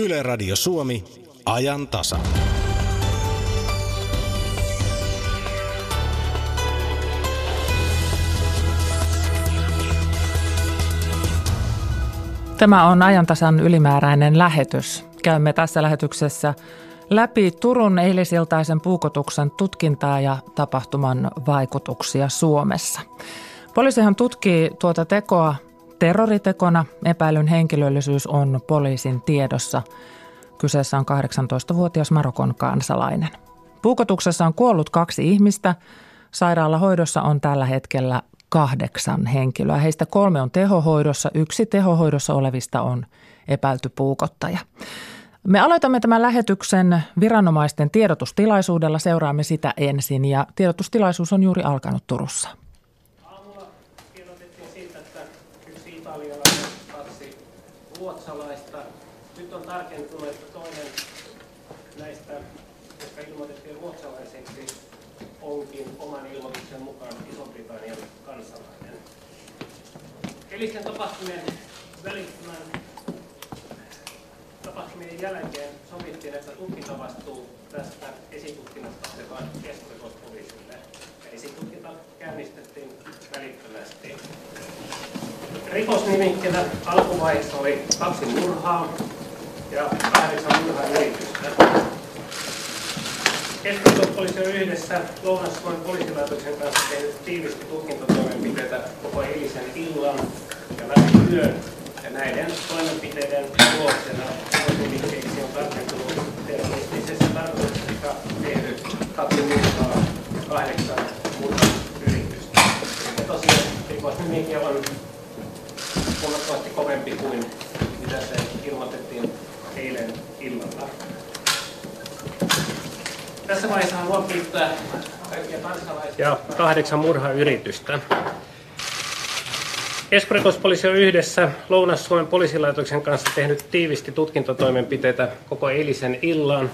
Yle Radio Suomi, ajan tasa. Tämä on ajantasan ylimääräinen lähetys. Käymme tässä lähetyksessä läpi Turun eilisiltaisen puukotuksen tutkintaa ja tapahtuman vaikutuksia Suomessa. Poliisihan tutkii tuota tekoa terroritekona. Epäilyn henkilöllisyys on poliisin tiedossa. Kyseessä on 18-vuotias Marokon kansalainen. Puukotuksessa on kuollut kaksi ihmistä. Sairaalahoidossa on tällä hetkellä kahdeksan henkilöä. Heistä kolme on tehohoidossa. Yksi tehohoidossa olevista on epäilty puukottaja. Me aloitamme tämän lähetyksen viranomaisten tiedotustilaisuudella. Seuraamme sitä ensin ja tiedotustilaisuus on juuri alkanut Turussa. Aamulla tiedotettiin siitä, että yksi italialainen, kaksi ruotsalaista. Nyt on tarkentunut, että toinen näistä, jotka ilmoitettiin ruotsalaiseksi, onkin oman ilmoituksen mukaan Iso-Britannian kansalainen. Eilisten tapahtumien välittömän tapahtumien jälkeen sovittiin, että tutkintavastuu tästä esitutkinnasta otetaan keskusrikospoliisille. Esitutkinta käynnistettiin välittömästi. Rikosnimikkeellä alkuvaiheessa oli kaksi murhaa ja kahdeksan murhayritystä. Keskusrikospoliisi on yhdessä Lounais-Suomen poliisilaitoksen kanssa tehnyt tiivisti tutkintatoimenpiteitä koko eilisen illan ja yön ja näiden toimenpiteiden tuloksena rikosnimikkeiksi on tarkentunut terroristisessa tarkoituksessa tehdyt kaksi murhaa ja kahdeksan murhayritystä. Ja tosiaan rikosnimike on huomattavasti kovempi kuin mitä se ilmoitettiin eilen illalla. Tässä vaiheessa haluan kiittää kaikkia kansalaisia. Ja kahdeksan murhayritystä. Keskusrikospoliisi on yhdessä Lounas-Suomen poliisilaitoksen kanssa tehnyt tiivisti tutkintatoimenpiteitä koko eilisen illan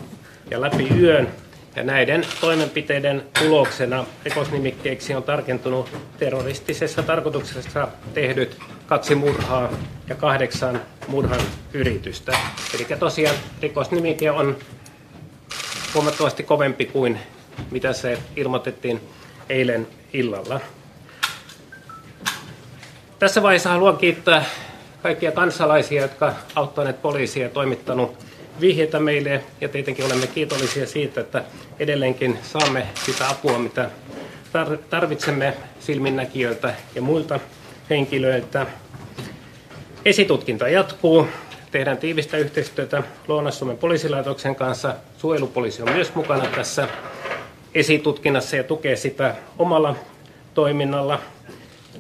ja läpi yön. Ja näiden toimenpiteiden tuloksena rikosnimikkeeksi on tarkentunut terroristisessa tarkoituksessa tehdyt kaksi murhaa ja kahdeksan murhan yritystä. Eli tosiaan rikosnimike on huomattavasti kovempi kuin mitä se ilmoitettiin eilen illalla. Tässä vaiheessa haluan kiittää kaikkia kansalaisia, jotka auttaneet poliisia ja toimittanut vihjeitä meille. Ja tietenkin olemme kiitollisia siitä, että edelleenkin saamme sitä apua, mitä tarvitsemme silminnäkijöiltä ja muilta henkilöiltä. Esitutkinta jatkuu. Tehdään tiivistä yhteistyötä Lounais-Suomen poliisilaitoksen kanssa. Suojelupoliisi on myös mukana tässä esitutkinnassa ja tukee sitä omalla toiminnalla.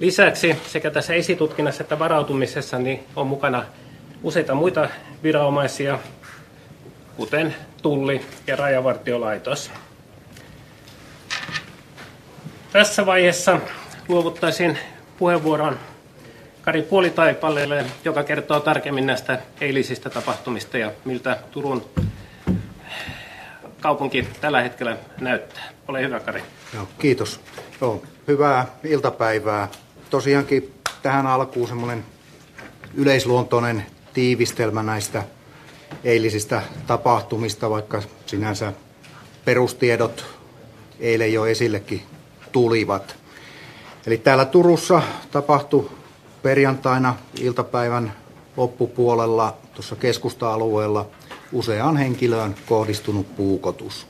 Lisäksi sekä tässä esitutkinnassa että varautumisessa niin on mukana useita muita viranomaisia, kuten Tulli ja Rajavartiolaitos. Tässä vaiheessa luovuttaisin puheenvuoron Kari Puolitaipaleelle, joka kertoo tarkemmin näistä eilisistä tapahtumista ja miltä Turun kaupunki tällä hetkellä näyttää. Ole hyvä, Kari. Joo, kiitos. Joo, hyvää iltapäivää. Tosiaankin tähän alkuun semmoinen yleisluontoinen tiivistelmä näistä eilisistä tapahtumista, vaikka sinänsä perustiedot eilen jo esillekin tulivat. Eli täällä Turussa tapahtui perjantaina iltapäivän loppupuolella tuossa keskusta-alueella useaan henkilöön kohdistunut puukotus.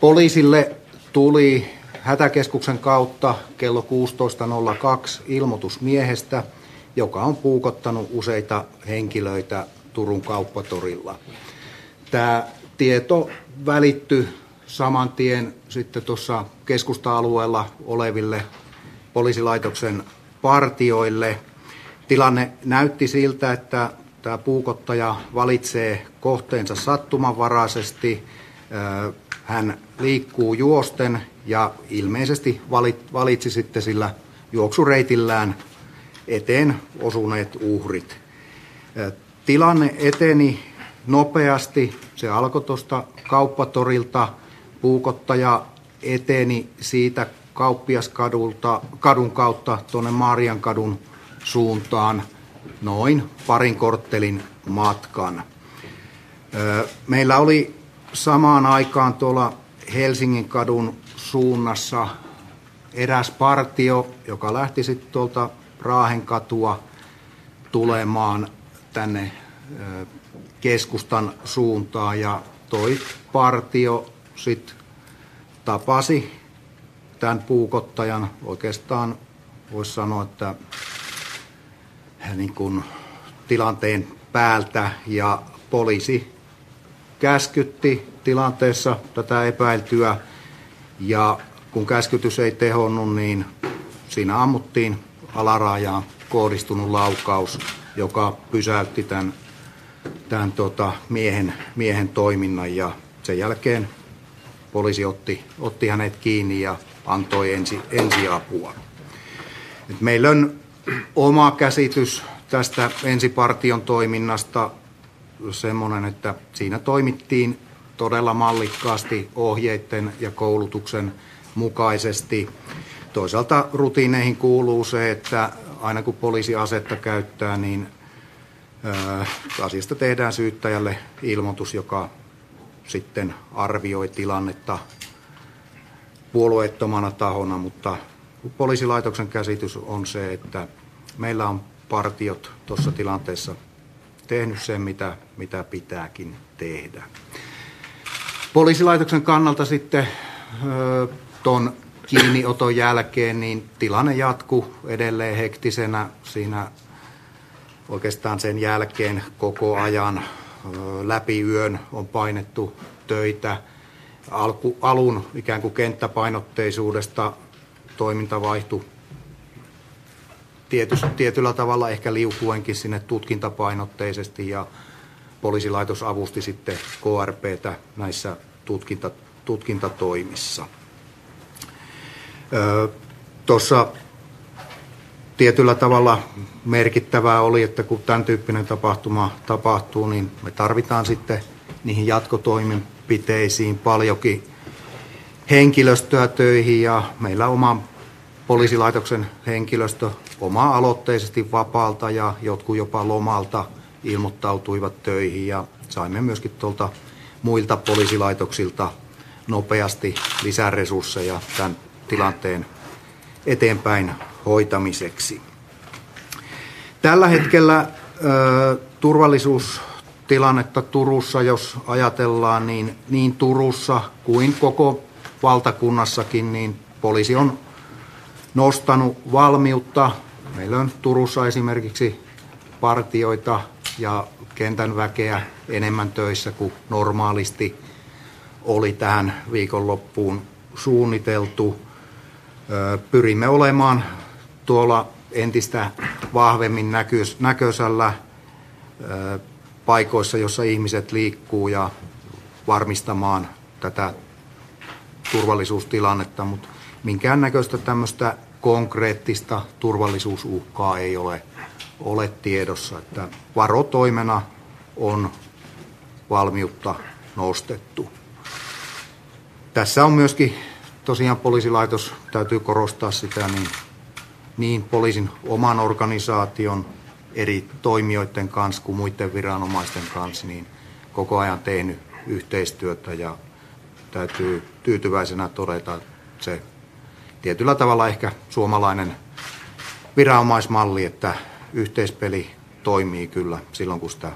Poliisille tuli hätäkeskuksen kautta kello 16.02 ilmoitus miehestä, joka on puukottanut useita henkilöitä Turun kauppatorilla. Tämä tieto välittyi saman tien sitten tuossa keskusta-alueella oleville poliisilaitoksen partioille. Tilanne näytti siltä, että tämä puukottaja valitsee kohteensa sattumanvaraisesti. Hän liikkuu juosten ja ilmeisesti valitsi sitten sillä juoksureitillään eteen osuneet uhrit. Tilanne eteni nopeasti. Se alkoi tuosta kauppatorilta. Puukottaja eteni siitä kauppiaskadulta, kadun kautta tuonne Maariankadun suuntaan noin parin korttelin matkan. Meillä oli samaan aikaan tuolla Helsingin kadun suunnassa eräs partio, joka lähti sitten tuolta Raahen katua tulemaan tänne keskustan suuntaan ja toi partio sitten tapasi tämän puukottajan. Oikeastaan voisi sanoa, että niin kuin tilanteen päältä ja poliisi käskytti tilanteessa tätä epäiltyä. Ja kun käskytys ei tehonnut, niin siinä ammuttiin alarajaan kohdistunut laukaus, joka pysäytti tämän, tämän tota, miehen, miehen toiminnan. Ja sen jälkeen poliisi otti, otti hänet kiinni ja antoi ensi, ensiapua. Et meillä on oma käsitys tästä ensipartion toiminnasta semmoinen, että siinä toimittiin todella mallikkaasti ohjeiden ja koulutuksen mukaisesti. Toisaalta rutiineihin kuuluu se, että aina kun poliisi asetta käyttää, niin asiasta tehdään syyttäjälle ilmoitus, joka sitten arvioi tilannetta puolueettomana tahona, mutta poliisilaitoksen käsitys on se, että meillä on partiot tuossa tilanteessa tehnyt sen, mitä, mitä pitääkin tehdä. Poliisilaitoksen kannalta sitten tuon kiinnioton jälkeen niin tilanne jatkuu edelleen hektisenä siinä oikeastaan sen jälkeen koko ajan läpi yön on painettu töitä. Alku, alun ikään kuin kenttäpainotteisuudesta toiminta vaihtui tietysti, tietyllä tavalla ehkä liukuenkin sinne tutkintapainotteisesti ja poliisilaitos avusti sitten KRPtä näissä tutkinta, tutkintatoimissa. Tuossa tietyllä tavalla merkittävää oli, että kun tämän tyyppinen tapahtuma tapahtuu, niin me tarvitaan sitten niihin jatkotoimenpiteisiin paljonkin henkilöstöä töihin ja meillä oma poliisilaitoksen henkilöstö oma-aloitteisesti vapaalta ja jotkut jopa lomalta ilmoittautuivat töihin ja saimme myöskin tuolta muilta poliisilaitoksilta nopeasti lisäresursseja tämän tilanteen eteenpäin hoitamiseksi. Tällä hetkellä ö, turvallisuustilannetta Turussa, jos ajatellaan, niin, niin Turussa kuin koko valtakunnassakin, niin poliisi on nostanut valmiutta. Meillä on Turussa esimerkiksi partioita ja kentän väkeä enemmän töissä kuin normaalisti oli tähän viikonloppuun suunniteltu. Pyrimme olemaan tuolla entistä vahvemmin näköisellä paikoissa, jossa ihmiset liikkuu ja varmistamaan tätä turvallisuustilannetta, mutta minkäännäköistä tämmöistä konkreettista turvallisuusuhkaa ei ole, ole tiedossa. Että varotoimena on valmiutta nostettu. Tässä on myöskin tosiaan poliisilaitos, täytyy korostaa sitä, niin, niin poliisin oman organisaation eri toimijoiden kanssa kuin muiden viranomaisten kanssa, niin koko ajan tehnyt yhteistyötä ja täytyy tyytyväisenä todeta, että se tietyllä tavalla ehkä suomalainen viranomaismalli, että yhteispeli toimii kyllä silloin, kun sitä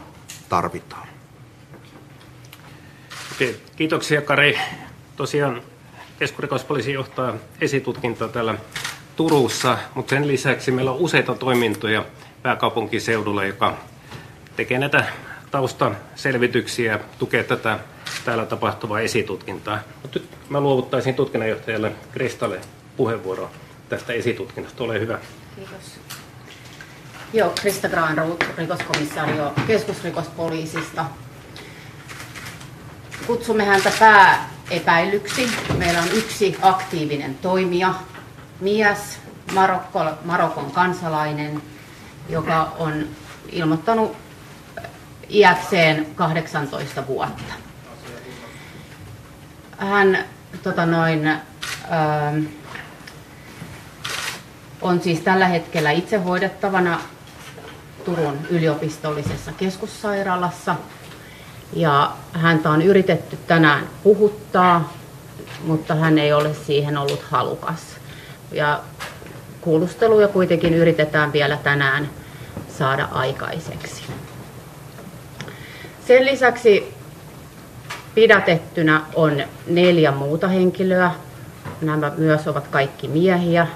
tarvitaan. Kiitoksia Kari. Tosiaan keskurikospoliisi johtaa esitutkintaa täällä Turussa, mutta sen lisäksi meillä on useita toimintoja pääkaupunkiseudulla, joka tekee näitä taustaselvityksiä, tukee tätä täällä tapahtuvaa esitutkintaa. Mä luovuttaisin tutkinnanjohtajalle Kristalle puheenvuoro tästä esitutkinnasta. Ole hyvä. Kiitos. Joo, Krista Granroth, rikoskomissaario keskusrikospoliisista. Kutsumme häntä pääepäilyksi. Meillä on yksi aktiivinen toimija, mies, Marokko, Marokon kansalainen, joka on ilmoittanut iäkseen 18 vuotta. Hän tota noin, äh, on siis tällä hetkellä itse hoidettavana Turun yliopistollisessa keskussairaalassa Ja häntä on yritetty tänään puhuttaa, mutta hän ei ole siihen ollut halukas. Ja kuulusteluja kuitenkin yritetään vielä tänään saada aikaiseksi. Sen lisäksi pidätettynä on neljä muuta henkilöä. Nämä myös ovat kaikki miehiä,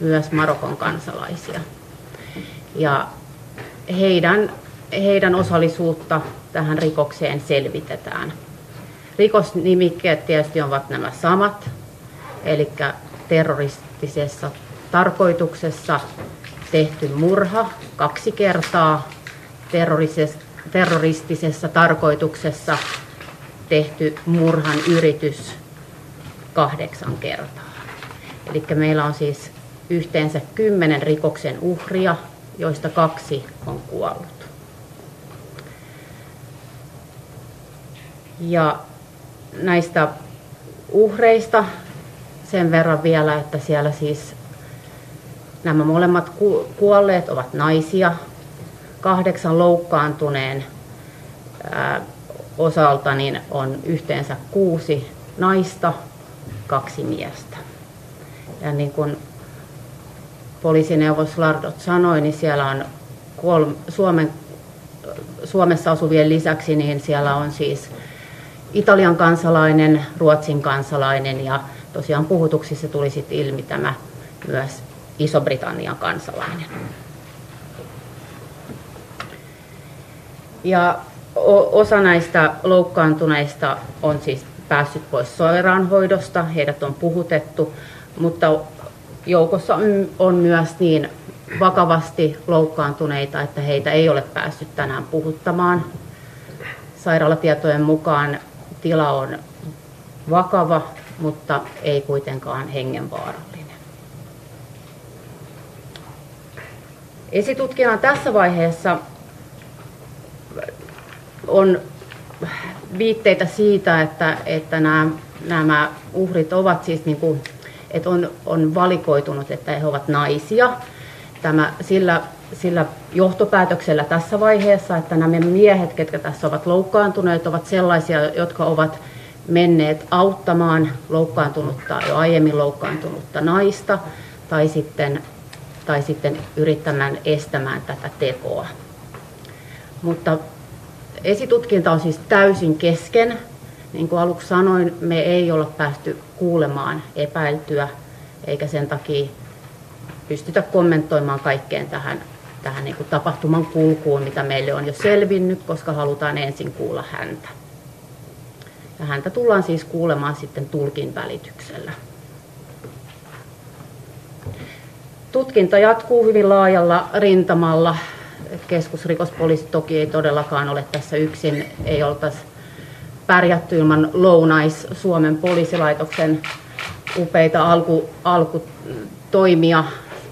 myös Marokon kansalaisia. Ja heidän, heidän osallisuutta tähän rikokseen selvitetään. Rikosnimikkeet tietysti ovat nämä samat, eli terroristisessa tarkoituksessa tehty murha kaksi kertaa, terroristisessa tarkoituksessa tehty murhan yritys kahdeksan kertaa. Eli meillä on siis yhteensä kymmenen rikoksen uhria, joista kaksi on kuollut. Ja näistä uhreista sen verran vielä, että siellä siis nämä molemmat kuolleet ovat naisia. Kahdeksan loukkaantuneen osalta niin on yhteensä kuusi naista, kaksi miestä. Ja niin kuin poliisineuvos Lardot sanoi, niin siellä on kolme, Suomen, Suomessa asuvien lisäksi, niin siellä on siis Italian kansalainen, Ruotsin kansalainen ja tosiaan puhutuksissa tuli sitten ilmi tämä myös Iso-Britannian kansalainen. Ja osa näistä loukkaantuneista on siis päässyt pois sairaanhoidosta, heidät on puhutettu, mutta joukossa on myös niin vakavasti loukkaantuneita, että heitä ei ole päässyt tänään puhuttamaan. Sairaalatietojen mukaan tila on vakava, mutta ei kuitenkaan hengenvaarallinen. Esitutkinnan tässä vaiheessa on viitteitä siitä, että, että nämä, nämä uhrit ovat siis niin kuin, että on, on valikoitunut, että he ovat naisia. Tämä, sillä, sillä johtopäätöksellä tässä vaiheessa, että nämä miehet, ketkä tässä ovat loukkaantuneet, ovat sellaisia, jotka ovat menneet auttamaan loukkaantunutta, jo aiemmin loukkaantunutta naista, tai sitten, tai sitten yrittämään estämään tätä tekoa. Mutta Esitutkinta on siis täysin kesken. Niin kuin aluksi sanoin, me ei olla päästy kuulemaan epäiltyä, eikä sen takia pystytä kommentoimaan kaikkeen tähän, tähän niin kuin tapahtuman kulkuun, mitä meille on jo selvinnyt, koska halutaan ensin kuulla häntä. Ja häntä tullaan siis kuulemaan sitten tulkin välityksellä. Tutkinta jatkuu hyvin laajalla rintamalla keskusrikospoliisi toki ei todellakaan ole tässä yksin, ei oltaisi pärjätty ilman Lounais Suomen poliisilaitoksen upeita alku, alkutoimia.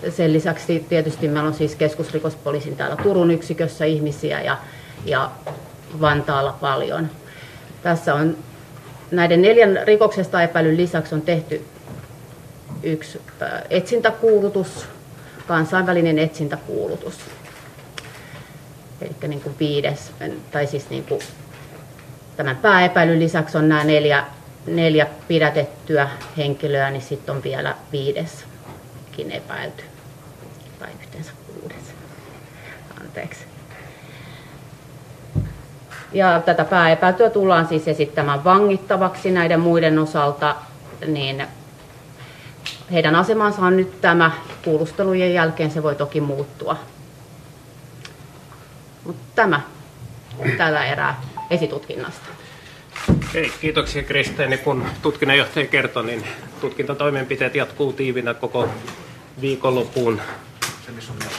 Sen lisäksi tietysti meillä on siis keskusrikospoliisin täällä Turun yksikössä ihmisiä ja, ja Vantaalla paljon. Tässä on näiden neljän rikoksesta epäilyn lisäksi on tehty yksi etsintäkuulutus, kansainvälinen etsintäkuulutus eli niin kuin viides, tai siis niin kuin tämän pääepäilyn lisäksi on nämä neljä, neljä pidätettyä henkilöä, niin sitten on vielä viideskin epäilty, tai yhteensä kuudes. Anteeksi. Ja tätä pääepäiltyä tullaan siis esittämään vangittavaksi näiden muiden osalta, niin heidän asemansa on nyt tämä. Kuulustelujen jälkeen se voi toki muuttua mutta tämä tällä erää esitutkinnasta. Hei, kiitoksia Kriste. Niin kun tutkinnanjohtaja kertoi, niin tutkintatoimenpiteet jatkuu tiivinä koko viikonloppuun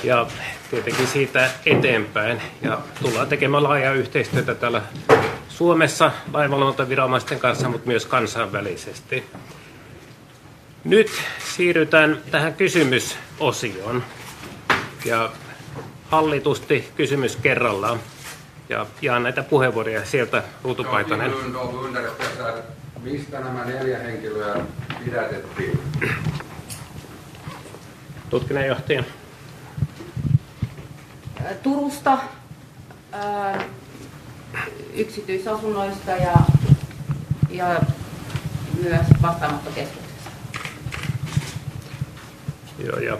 ja tietenkin siitä eteenpäin. Ja tullaan tekemään laajaa yhteistyötä täällä Suomessa lainvalvontaviranomaisten kanssa, mutta myös kansainvälisesti. Nyt siirrytään tähän kysymysosioon. Ja hallitusti kysymys kerrallaan. Ja jaan näitä puheenvuoroja sieltä Ruutupaitanen. Mistä nämä neljä henkilöä pidätettiin? Tutkinnanjohtaja. Turusta yksityisasunnoista ja, ja myös vastaanottokeskuksessa. Joo, ja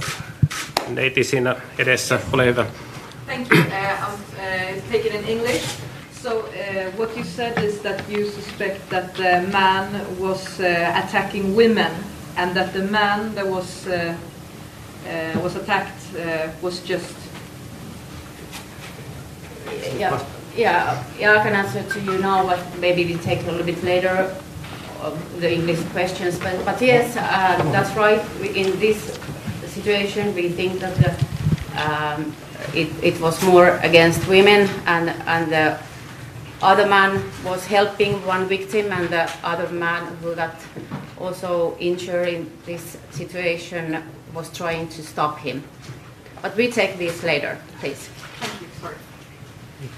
neiti siinä edessä, ole hyvä. Thank you. Uh, I'm uh, taking in English. So uh, what you said is that you suspect that the man was uh, attacking women, and that the man that was uh, uh, was attacked uh, was just Yeah, yeah, yeah, I can answer to you now, but maybe we take a little bit later of the English questions. But, but yes, uh, that's right. In this situation, we think that the, um, it, it was more against women, and and the other man was helping one victim, and the other man who got also injured in this situation was trying to stop him. But we take this later, please. Thank you. Sorry.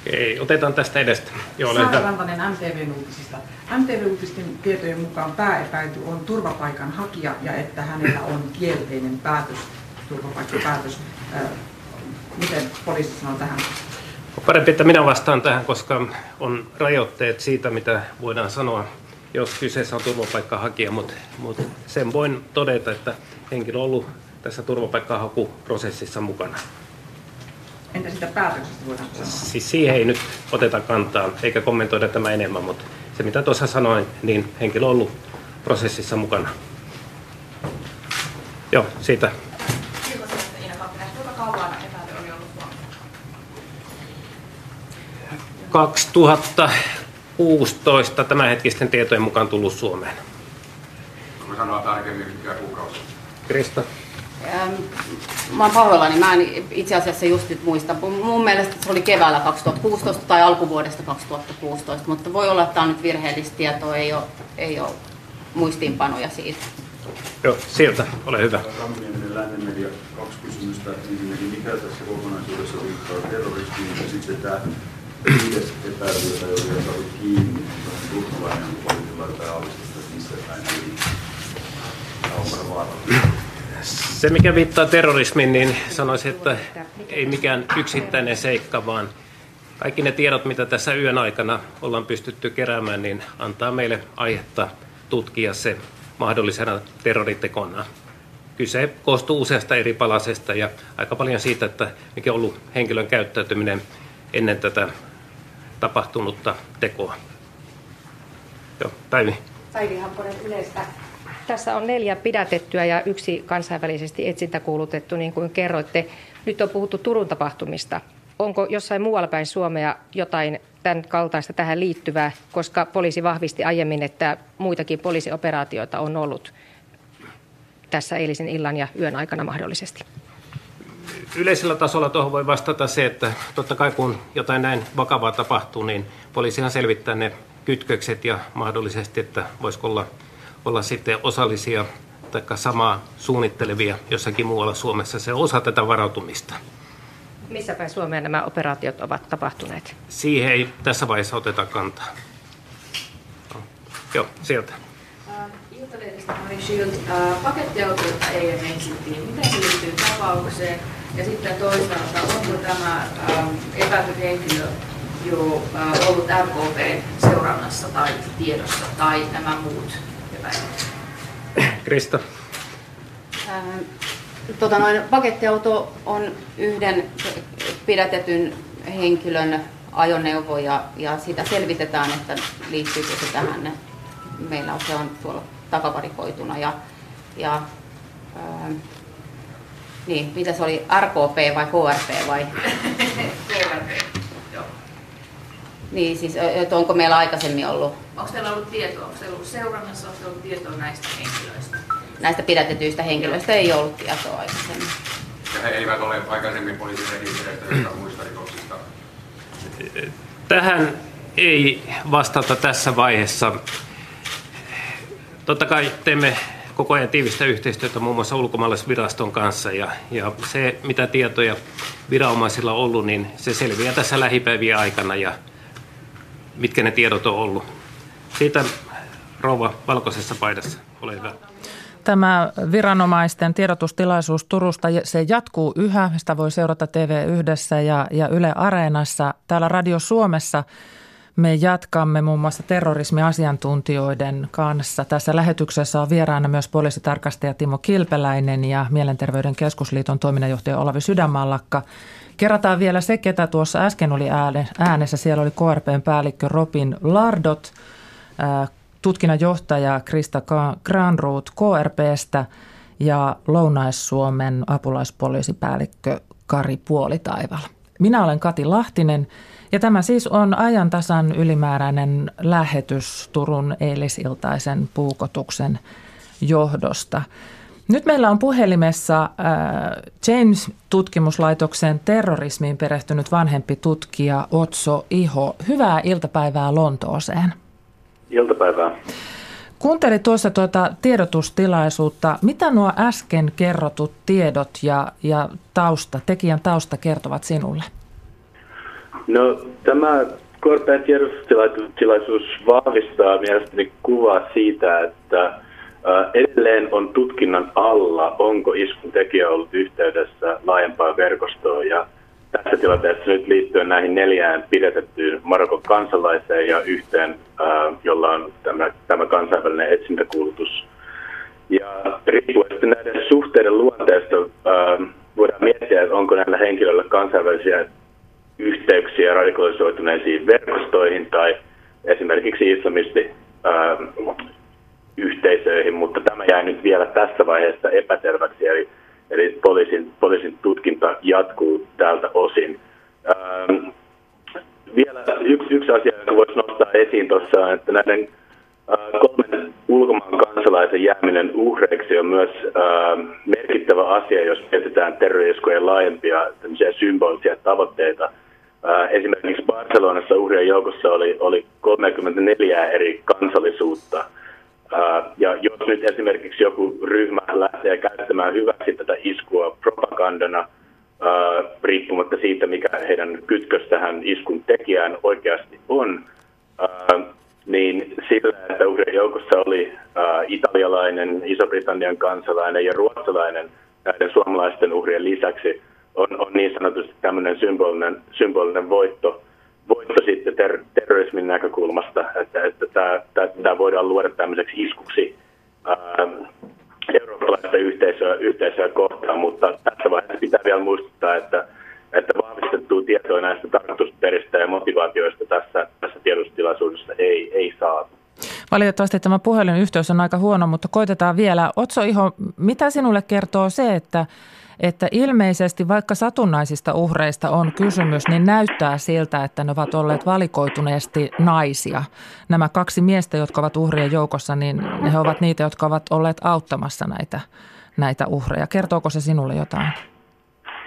Okei, otetaan tästä edestä. Joo, Saara. Rantanen MTVn uutisista. MTV-uutisten tietojen mukaan pääepäilty on turvapaikan hakija ja että hänellä on kielteinen päätös, turvapaikkapäätös. Miten poliisi sanoo tähän? Parempi, että minä vastaan tähän, koska on rajoitteet siitä, mitä voidaan sanoa, jos kyseessä on turvapaikkahakija, mutta, mutta sen voin todeta, että henkilö on ollut tässä turvapaikkahakuprosessissa mukana. Entä sitä päätöksestä voidaan sanoa? Siis siihen ei nyt oteta kantaa, eikä kommentoida tämä enemmän, mutta se mitä tuossa sanoin, niin henkilö on ollut prosessissa mukana. Joo, siitä. Kauan epäily oli ollut Suomessa? 2016 tämänhetkisten tietojen mukaan tullut Suomeen. Voin sanoa tarkemmin, mikä kuukausi. Krista? Mä oon pahoillani, mä en itse asiassa just nyt muista. Mun mielestä se oli keväällä 2016 tai alkuvuodesta 2016, mutta voi olla, että tämä on nyt virheellistä tietoa, ei ole, ei ole muistiinpanoja siitä. Joo, sieltä, ole hyvä. Rammieminen lännen media kaksi kysymystä. Ensinnäkin, mikä tässä kokonaisuudessa viittaa terrorismiin ja sitten tämä viides epäily, jota ei ole saatu kiinni, on turkulainen poliisilla tai aavistusta, että missä päin ei Taupara vaarallista. Se, mikä viittaa terrorismiin, niin sanoisin, että ei mikään yksittäinen seikka, vaan kaikki ne tiedot, mitä tässä yön aikana ollaan pystytty keräämään, niin antaa meille aihetta tutkia se mahdollisena terroritekona. Kyse koostuu useasta eri palasesta ja aika paljon siitä, että mikä on ollut henkilön käyttäytyminen ennen tätä tapahtunutta tekoa. Joo, Päivi. Päivi Hamponen yleistä. Tässä on neljä pidätettyä ja yksi kansainvälisesti etsintäkuulutettu, niin kuin kerroitte. Nyt on puhuttu Turun tapahtumista. Onko jossain muualla päin Suomea jotain tämän kaltaista tähän liittyvää, koska poliisi vahvisti aiemmin, että muitakin poliisioperaatioita on ollut tässä eilisen illan ja yön aikana mahdollisesti. Yleisellä tasolla tuohon voi vastata se, että totta kai kun jotain näin vakavaa tapahtuu, niin poliisihan selvittää ne kytkökset ja mahdollisesti, että voisiko olla, olla sitten osallisia tai samaa suunnittelevia jossakin muualla Suomessa. Se on osa tätä varautumista. Missä päin Suomea nämä operaatiot ovat tapahtuneet? Siihen ei tässä vaiheessa oteta kantaa. Joo, sieltä. Iltalehdistä Mari Shield. Äh, pakettiautoilta eilen etsittiin. Miten se liittyy tapaukseen? Ja sitten toisaalta, onko tämä ähm, epäilty henkilö jo äh, ollut RKP seurannassa tai tiedossa tai nämä muut? Krista. Ähm, Tota noin, pakettiauto on yhden pidätetyn henkilön ajoneuvo ja, ja sitä selvitetään, että liittyykö se tähän. Meillä on, se on tuolla takavarikoituna. Ja, ja, ähm, niin, mitä se oli, RKP vai KRP vai? Niin, siis että onko meillä aikaisemmin ollut Onko teillä ollut tietoa? Onko teillä ollut seurannassa? Onko ollut tietoa näistä henkilöistä? näistä pidätetyistä henkilöistä, ei ollut tietoa aikaisemmin. Ja he eivät ole aikaisemmin poliisin rekistereistä jotain muista rikoksista. Tähän ei vastata tässä vaiheessa. Totta kai teemme koko ajan tiivistä yhteistyötä muun muassa ulkomaalaisviraston kanssa ja, ja se, mitä tietoja viranomaisilla on ollut, niin se selviää tässä lähipäivien aikana ja mitkä ne tiedot on ollut. Siitä rouva valkoisessa paidassa, ole hyvä. Tämä viranomaisten tiedotustilaisuus Turusta, se jatkuu yhä. Sitä voi seurata TV Yhdessä ja, ja Yle Areenassa. Täällä Radio Suomessa Me jatkamme muun muassa terrorismiasiantuntijoiden kanssa. Tässä lähetyksessä on vieraana myös poliisitarkastaja Timo Kilpeläinen ja Mielenterveyden keskusliiton toiminnanjohtaja Olavi Sydänmallakka. Kerrataan vielä se, ketä tuossa äsken oli äänessä. Siellä oli KRPn päällikkö Robin Lardot, tutkinnanjohtaja Krista Granroot KRPstä ja Lounais-Suomen apulaispoliisipäällikkö Kari Puolitaival. Minä olen Kati Lahtinen ja tämä siis on ajantasan ylimääräinen lähetys Turun eilisiltaisen puukotuksen johdosta. Nyt meillä on puhelimessa äh, James-tutkimuslaitoksen terrorismiin perehtynyt vanhempi tutkija Otso Iho. Hyvää iltapäivää Lontooseen. Iltapäivää. Kuuntelin tuossa tuota tiedotustilaisuutta. Mitä nuo äsken kerrotut tiedot ja, ja tausta, tekijän tausta kertovat sinulle? No tämä korpea tiedotustilaisuus vahvistaa mielestäni kuvaa siitä, että edelleen on tutkinnan alla, onko iskun tekijä ollut yhteydessä laajempaan verkostoon ja tässä tilanteessa nyt liittyen näihin neljään pidetettyyn Marokon kansalaiseen ja yhteen, jolla on tämä, tämä kansainvälinen etsintäkuulutus. Ja riippuen näiden suhteiden luonteesta voidaan miettiä, että onko näillä henkilöillä kansainvälisiä yhteyksiä radikalisoituneisiin verkostoihin tai esimerkiksi islamisti yhteisöihin, mutta tämä jäi nyt vielä tässä vaiheessa epäselväksi, eli, eli poliisin, poliisin tutkinta jatkuu tältä osin. Ähm, vielä yksi, yksi asia, jonka voisi nostaa esiin tuossa, että näiden äh, kolmen ulkomaan kansalaisen jääminen uhreiksi on myös äh, merkittävä asia, jos mietitään terroriskujen laajempia symbolisia tavoitteita. Äh, esimerkiksi Barcelonassa uhrien joukossa oli, oli 34 eri kansallisuutta – ja jos nyt esimerkiksi joku ryhmä lähtee käyttämään hyväksi tätä iskua propagandana, riippumatta siitä, mikä heidän kytkös tähän iskun tekijään oikeasti on, niin sillä, että uhrien joukossa oli italialainen, Iso-Britannian kansalainen ja ruotsalainen näiden suomalaisten uhrien lisäksi, on, on niin sanotusti tämmöinen symbolinen, symbolinen voitto voitto sitten ter- terrorismin näkökulmasta, että, että tämä, tämä voidaan luoda tämmöiseksi iskuksi ää, eurooppalaista yhteisöä, yhteisöä kohtaan, mutta tässä vaiheessa pitää vielä muistuttaa, että, että vahvistettua tietoa näistä tarkoitusperistä ja motivaatioista tässä, tässä tiedotustilaisuudessa ei, ei saatu. Valitettavasti tämä puhelinyhteys on aika huono, mutta koitetaan vielä. Otso Iho, mitä sinulle kertoo se, että että ilmeisesti vaikka satunnaisista uhreista on kysymys, niin näyttää siltä, että ne ovat olleet valikoituneesti naisia. Nämä kaksi miestä, jotka ovat uhrien joukossa, niin he ovat niitä, jotka ovat olleet auttamassa näitä, näitä uhreja. Kertooko se sinulle jotain?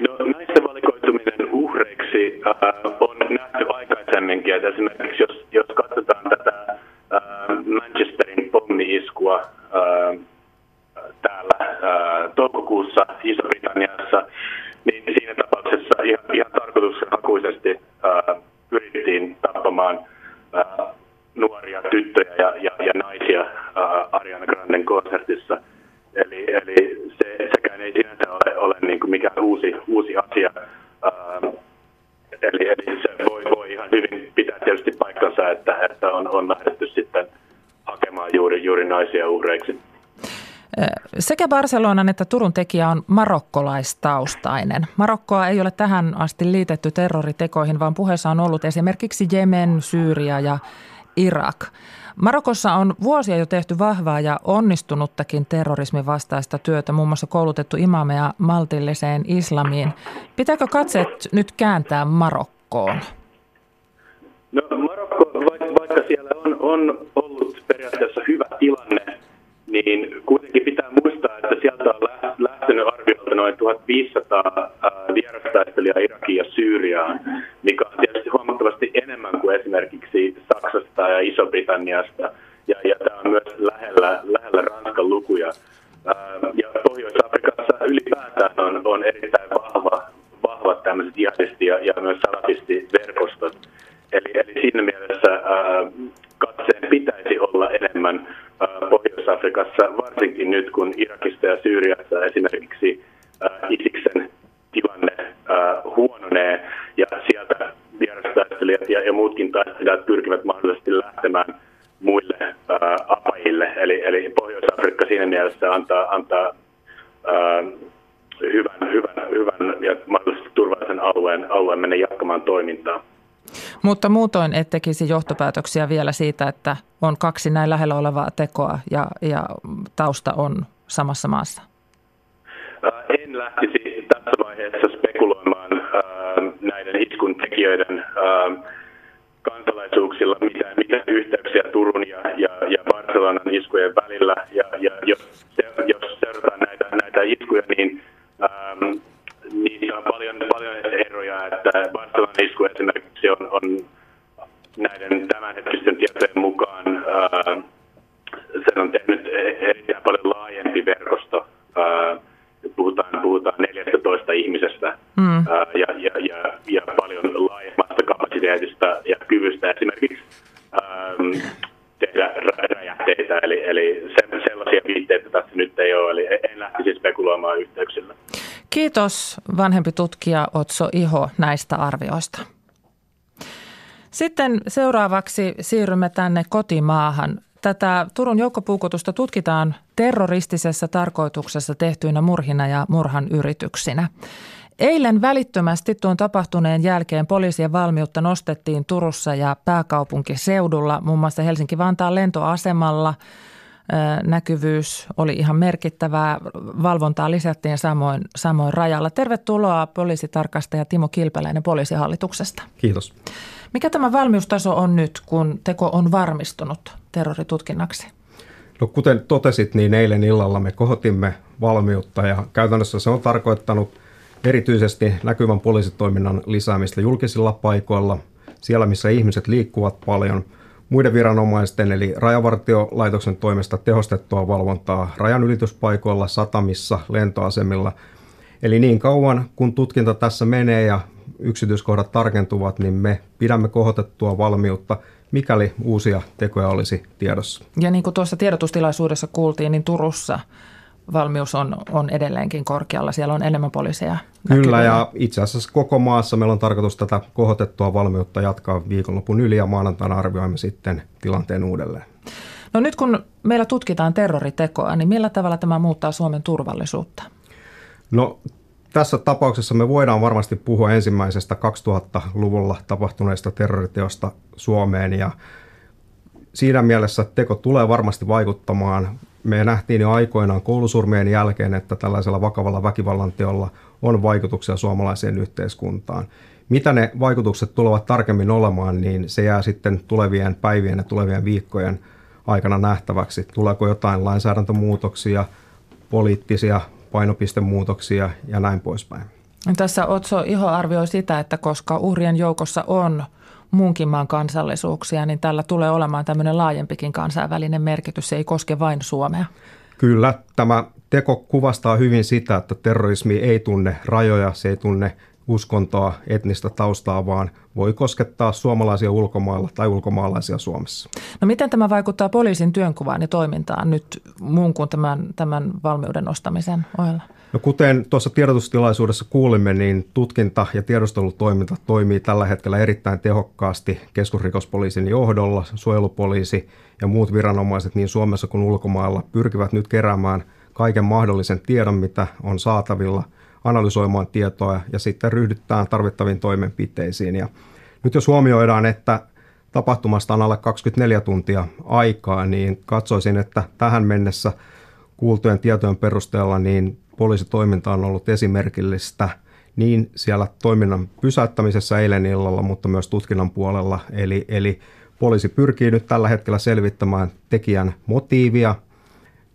No, naisten valikoituminen uhreiksi äh, on nähty aikaisemminkin. Että esimerkiksi jos, jos katsotaan tätä äh, Manchesterin pommi-iskua äh, täällä toukokuussa Iso-Britanniassa, niin siinä tapauksessa ihan, ihan tarkoitushakuisesti ää, pyrittiin tappamaan ää, nuoria tyttöjä ja, ja, ja naisia ää, Ariana Granden konsertissa. Eli, eli se, sekään ei sinänsä ole, ole niin kuin mikään uusi, uusi asia. Ää, eli, eli se voi, voi ihan hyvin pitää tietysti paikkansa, että, että on, on lähdetty sitten hakemaan juuri, juuri naisia uhreiksi. Sekä Barcelonan että Turun tekijä on marokkolaistaustainen. Marokkoa ei ole tähän asti liitetty terroritekoihin, vaan puheessa on ollut esimerkiksi Jemen, Syyria ja Irak. Marokossa on vuosia jo tehty vahvaa ja onnistunuttakin terrorismin vastaista työtä, muun muassa koulutettu imameja maltilliseen islamiin. Pitääkö katseet nyt kääntää Marokkoon? No Marokko, vaikka siellä on, on ollut periaatteessa hyvä tilanne niin kuitenkin pitää muistaa, että sieltä on lähtenyt arviolta noin 1500 vierastaistelijaa Irakiin ja Syyriaan, mikä on tietysti huomattavasti enemmän kuin esimerkiksi Saksasta ja Iso-Britanniasta. Ja, ja tämä on myös lähellä, lähellä Ranskan lukuja. Ja Pohjois-Afrikassa ylipäätään on, on erittäin vahva, vahvat tämmöiset jihadisti- ja, ja myös salafistiverkostot. Eli, eli siinä mielessä ää, katseen pitäisi olla enemmän Pohjois-Afrikassa, varsinkin nyt kun Irakista ja Syyriassa esimerkiksi Isiksen tilanne huononee ja sieltä vierastaistelijat ja, ja muutkin taistelijat pyrkivät pyrkivät mahdollisesti lähtemään muille ää, apajille. Eli, eli Pohjois-Afrikka siinä mielessä antaa, antaa ää, hyvän, hyvän, hyvän ja mahdollisesti turvallisen alueen, alueen mennä jatkamaan toimintaa. Mutta muutoin et tekisi johtopäätöksiä vielä siitä, että on kaksi näin lähellä olevaa tekoa ja, ja tausta on samassa maassa? En lähtisi tässä vaiheessa spekuloimaan näiden iskun tekijöiden kansalaisuuksilla, mitä, mitä yhteyksiä Turun ja, ja, ja Barcelonan iskujen välillä. Ja, ja jos, jos seurataan näitä, näitä iskuja, niin ähm, niissä on paljon, paljon eroja, että Barcelonan isku esimerkiksi on, on näiden tämänhetkisten tietojen mukaan äh, sen on tehnyt erittäin paljon laajempi verkosto. Äh, puhutaan, puhutaan 14 ihmisestä mm. äh, ja, ja, ja, ja paljon laajemmasta kapasiteetista ja kyvystä esimerkiksi ähm, tehdä räjähteitä. Eli, eli se, sellaisia viitteitä tässä nyt ei ole, eli en lähtisi spekuloimaan yhteyksillä. Kiitos vanhempi tutkija Otso Iho näistä arvioista. Sitten seuraavaksi siirrymme tänne kotimaahan. Tätä Turun joukkopuukotusta tutkitaan terroristisessa tarkoituksessa tehtyinä murhina ja murhan yrityksinä. Eilen välittömästi tuon tapahtuneen jälkeen poliisien valmiutta nostettiin Turussa ja pääkaupunkiseudulla, muun muassa Helsinki-Vantaan lentoasemalla – näkyvyys oli ihan merkittävää. Valvontaa lisättiin samoin, samoin rajalla. Tervetuloa poliisitarkastaja Timo Kilpeläinen poliisihallituksesta. Kiitos. Mikä tämä valmiustaso on nyt, kun teko on varmistunut terroritutkinnaksi? No kuten totesit, niin eilen illalla me kohotimme valmiutta ja käytännössä se on tarkoittanut erityisesti näkyvän poliisitoiminnan lisäämistä julkisilla paikoilla, siellä missä ihmiset liikkuvat paljon – muiden viranomaisten eli rajavartiolaitoksen toimesta tehostettua valvontaa rajanylityspaikoilla, satamissa, lentoasemilla. Eli niin kauan kun tutkinta tässä menee ja yksityiskohdat tarkentuvat, niin me pidämme kohotettua valmiutta, mikäli uusia tekoja olisi tiedossa. Ja niin kuin tuossa tiedotustilaisuudessa kuultiin, niin Turussa valmius on, on edelleenkin korkealla. Siellä on enemmän poliiseja. Kyllä, ja itse asiassa koko maassa meillä on tarkoitus tätä kohotettua valmiutta jatkaa viikonlopun yli, ja maanantaina arvioimme sitten tilanteen uudelleen. No nyt kun meillä tutkitaan terroritekoa, niin millä tavalla tämä muuttaa Suomen turvallisuutta? No tässä tapauksessa me voidaan varmasti puhua ensimmäisestä 2000-luvulla tapahtuneesta terroriteosta Suomeen ja siinä mielessä teko tulee varmasti vaikuttamaan me nähtiin jo aikoinaan koulusurmien jälkeen, että tällaisella vakavalla väkivallanteolla on vaikutuksia suomalaiseen yhteiskuntaan. Mitä ne vaikutukset tulevat tarkemmin olemaan, niin se jää sitten tulevien päivien ja tulevien viikkojen aikana nähtäväksi. Tuleeko jotain lainsäädäntömuutoksia, poliittisia painopistemuutoksia ja näin poispäin. Tässä Otso Iho arvioi sitä, että koska uhrien joukossa on muunkin maan kansallisuuksia, niin tällä tulee olemaan tämmöinen laajempikin kansainvälinen merkitys. Se ei koske vain Suomea. Kyllä, tämä teko kuvastaa hyvin sitä, että terrorismi ei tunne rajoja, se ei tunne uskontoa, etnistä taustaa, vaan voi koskettaa suomalaisia ulkomailla tai ulkomaalaisia Suomessa. No miten tämä vaikuttaa poliisin työnkuvaan ja toimintaan nyt muun kuin tämän, tämän valmiuden nostamisen ohella? No kuten tuossa tiedotustilaisuudessa kuulimme, niin tutkinta ja tiedustelutoiminta toimii tällä hetkellä erittäin tehokkaasti keskusrikospoliisin johdolla. Suojelupoliisi ja muut viranomaiset niin Suomessa kuin ulkomailla pyrkivät nyt keräämään kaiken mahdollisen tiedon, mitä on saatavilla, analysoimaan tietoa ja sitten ryhdytään tarvittaviin toimenpiteisiin. Ja nyt jos huomioidaan, että tapahtumasta on alle 24 tuntia aikaa, niin katsoisin, että tähän mennessä kuultujen tietojen perusteella niin poliisitoiminta on ollut esimerkillistä niin siellä toiminnan pysäyttämisessä eilen illalla, mutta myös tutkinnan puolella. Eli, eli poliisi pyrkii nyt tällä hetkellä selvittämään tekijän motiivia,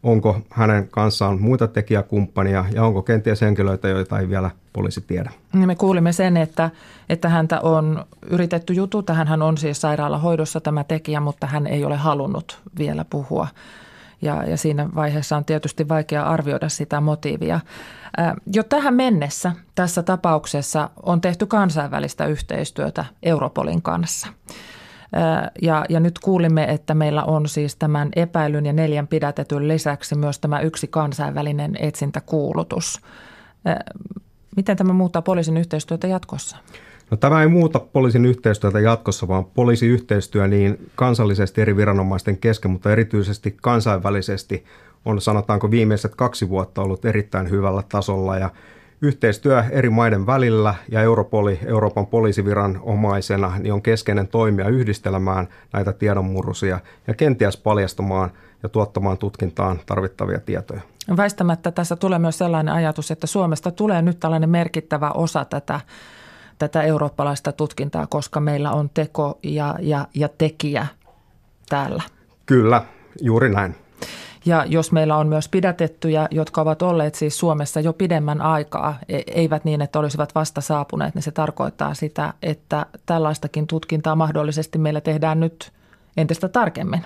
onko hänen kanssaan muita tekijäkumppania ja onko kenties henkilöitä, joita ei vielä poliisi tiedä. Niin me kuulimme sen, että, että häntä on yritetty jututtaa. Hän on siis sairaalahoidossa tämä tekijä, mutta hän ei ole halunnut vielä puhua ja, ja siinä vaiheessa on tietysti vaikea arvioida sitä motiivia. Jo tähän mennessä tässä tapauksessa on tehty kansainvälistä yhteistyötä Europolin kanssa. Ja, ja nyt kuulimme, että meillä on siis tämän epäilyn ja neljän pidätetyn lisäksi myös tämä yksi kansainvälinen etsintäkuulutus. Miten tämä muuttaa poliisin yhteistyötä jatkossa? No, tämä ei muuta poliisin yhteistyötä jatkossa, vaan poliisiyhteistyö niin kansallisesti eri viranomaisten kesken, mutta erityisesti kansainvälisesti on sanotaanko viimeiset kaksi vuotta ollut erittäin hyvällä tasolla ja Yhteistyö eri maiden välillä ja Europoli Euroopan poliisiviranomaisena niin on keskeinen toimija yhdistelemään näitä tiedonmurrusia ja kenties paljastamaan ja tuottamaan tutkintaan tarvittavia tietoja. Väistämättä tässä tulee myös sellainen ajatus, että Suomesta tulee nyt tällainen merkittävä osa tätä, tätä eurooppalaista tutkintaa, koska meillä on teko ja, ja, ja tekijä täällä. Kyllä, juuri näin. Ja jos meillä on myös pidätettyjä, jotka ovat olleet siis Suomessa jo pidemmän aikaa, e- eivät niin, että olisivat vasta saapuneet, niin se tarkoittaa sitä, että tällaistakin tutkintaa mahdollisesti meillä tehdään nyt entistä tarkemmin.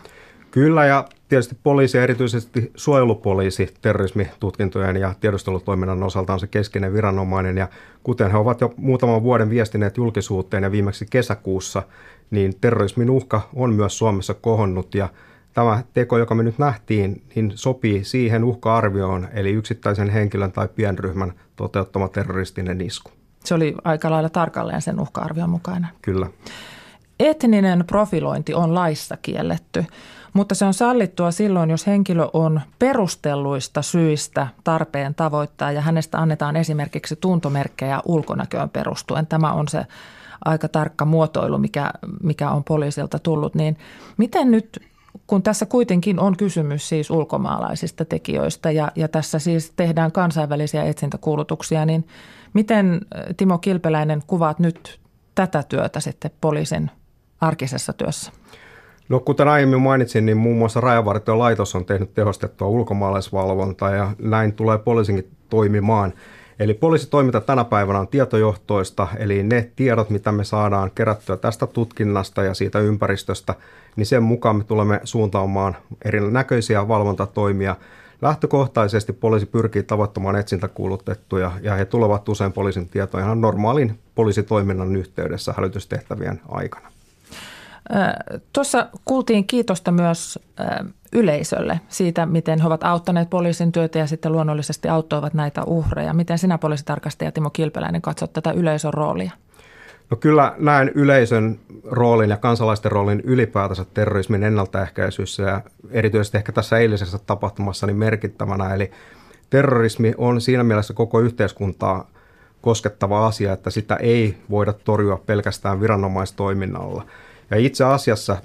Kyllä ja tietysti poliisi, erityisesti suojelupoliisi terrorismitutkintojen ja tiedustelutoiminnan osalta on se keskeinen viranomainen ja kuten he ovat jo muutaman vuoden viestineet julkisuuteen ja viimeksi kesäkuussa, niin terrorismin uhka on myös Suomessa kohonnut ja tämä teko, joka me nyt nähtiin, niin sopii siihen uhka-arvioon, eli yksittäisen henkilön tai pienryhmän toteuttama terroristinen isku. Se oli aika lailla tarkalleen sen uhka-arvion mukainen. Kyllä. Etninen profilointi on laissa kielletty, mutta se on sallittua silloin, jos henkilö on perustelluista syistä tarpeen tavoittaa ja hänestä annetaan esimerkiksi tuntomerkkejä ulkonäköön perustuen. Tämä on se aika tarkka muotoilu, mikä, mikä on poliisilta tullut. Niin miten nyt kun tässä kuitenkin on kysymys siis ulkomaalaisista tekijöistä ja, ja tässä siis tehdään kansainvälisiä etsintäkuulutuksia, niin miten Timo Kilpeläinen kuvaat nyt tätä työtä sitten poliisin arkisessa työssä? No kuten aiemmin mainitsin, niin muun muassa Rajavartiolaitos on tehnyt tehostettua ulkomaalaisvalvontaa ja näin tulee poliisinkin toimimaan. Eli poliisitoiminta tänä päivänä on tietojohtoista, eli ne tiedot, mitä me saadaan kerättyä tästä tutkinnasta ja siitä ympäristöstä, niin sen mukaan me tulemme suuntaamaan erinäköisiä valvontatoimia. Lähtökohtaisesti poliisi pyrkii tavoittamaan etsintäkuulutettuja ja he tulevat usein poliisin tietoon ihan normaalin poliisitoiminnan yhteydessä hälytystehtävien aikana. Tuossa kuultiin kiitosta myös yleisölle siitä, miten he ovat auttaneet poliisin työtä ja sitten luonnollisesti auttoivat näitä uhreja. Miten sinä poliisitarkastaja Timo Kilpeläinen katsot tätä yleisön roolia? No kyllä näen yleisön roolin ja kansalaisten roolin ylipäätänsä terrorismin ennaltaehkäisyssä ja erityisesti ehkä tässä eilisessä tapahtumassa niin merkittävänä. Eli terrorismi on siinä mielessä koko yhteiskuntaa koskettava asia, että sitä ei voida torjua pelkästään viranomaistoiminnalla. Ja itse asiassa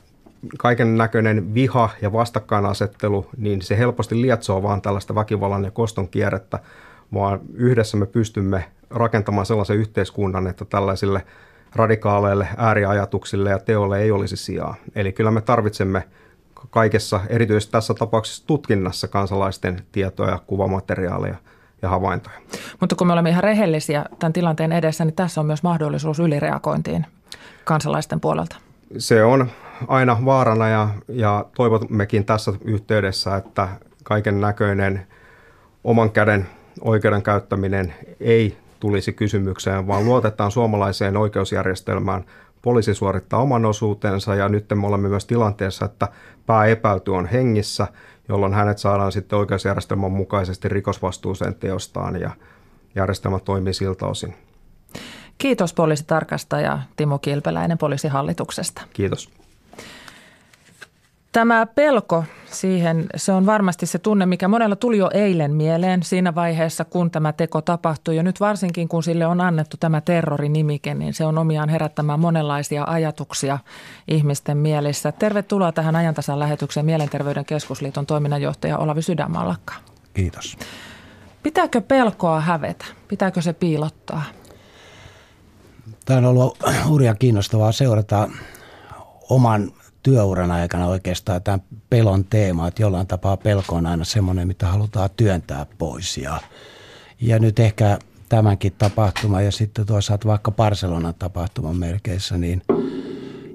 kaiken näköinen viha ja vastakkainasettelu, niin se helposti lietsoo vaan tällaista väkivallan ja koston kierrettä, vaan yhdessä me pystymme rakentamaan sellaisen yhteiskunnan, että tällaisille radikaaleille ääriajatuksille ja teolle ei olisi sijaa. Eli kyllä me tarvitsemme kaikessa, erityisesti tässä tapauksessa tutkinnassa kansalaisten tietoja, kuvamateriaalia ja havaintoja. Mutta kun me olemme ihan rehellisiä tämän tilanteen edessä, niin tässä on myös mahdollisuus ylireagointiin kansalaisten puolelta. Se on aina vaarana ja, ja toivommekin tässä yhteydessä, että kaiken näköinen oman käden oikeuden käyttäminen ei tulisi kysymykseen, vaan luotetaan suomalaiseen oikeusjärjestelmään. Poliisi suorittaa oman osuutensa ja nyt me olemme myös tilanteessa, että pääepäilty on hengissä, jolloin hänet saadaan sitten oikeusjärjestelmän mukaisesti rikosvastuuseen teostaan ja järjestelmä toimii siltä osin. Kiitos poliisitarkastaja Timo Kilpeläinen poliisihallituksesta. Kiitos. Tämä pelko siihen, se on varmasti se tunne, mikä monella tuli jo eilen mieleen siinä vaiheessa, kun tämä teko tapahtui. Ja nyt varsinkin, kun sille on annettu tämä terrorinimike, niin se on omiaan herättämään monenlaisia ajatuksia ihmisten mielissä. Tervetuloa tähän ajantasan lähetykseen Mielenterveyden keskusliiton toiminnanjohtaja Olavi Sydänmallakka. Kiitos. Pitääkö pelkoa hävetä? Pitääkö se piilottaa? Tämä on ollut hurjan kiinnostavaa seurata oman työuran aikana oikeastaan tämän pelon teema, että jollain tapaa pelko on aina semmoinen, mitä halutaan työntää pois. Ja, ja nyt ehkä tämänkin tapahtuma ja sitten toisaalta vaikka Barcelonan tapahtuman merkeissä, niin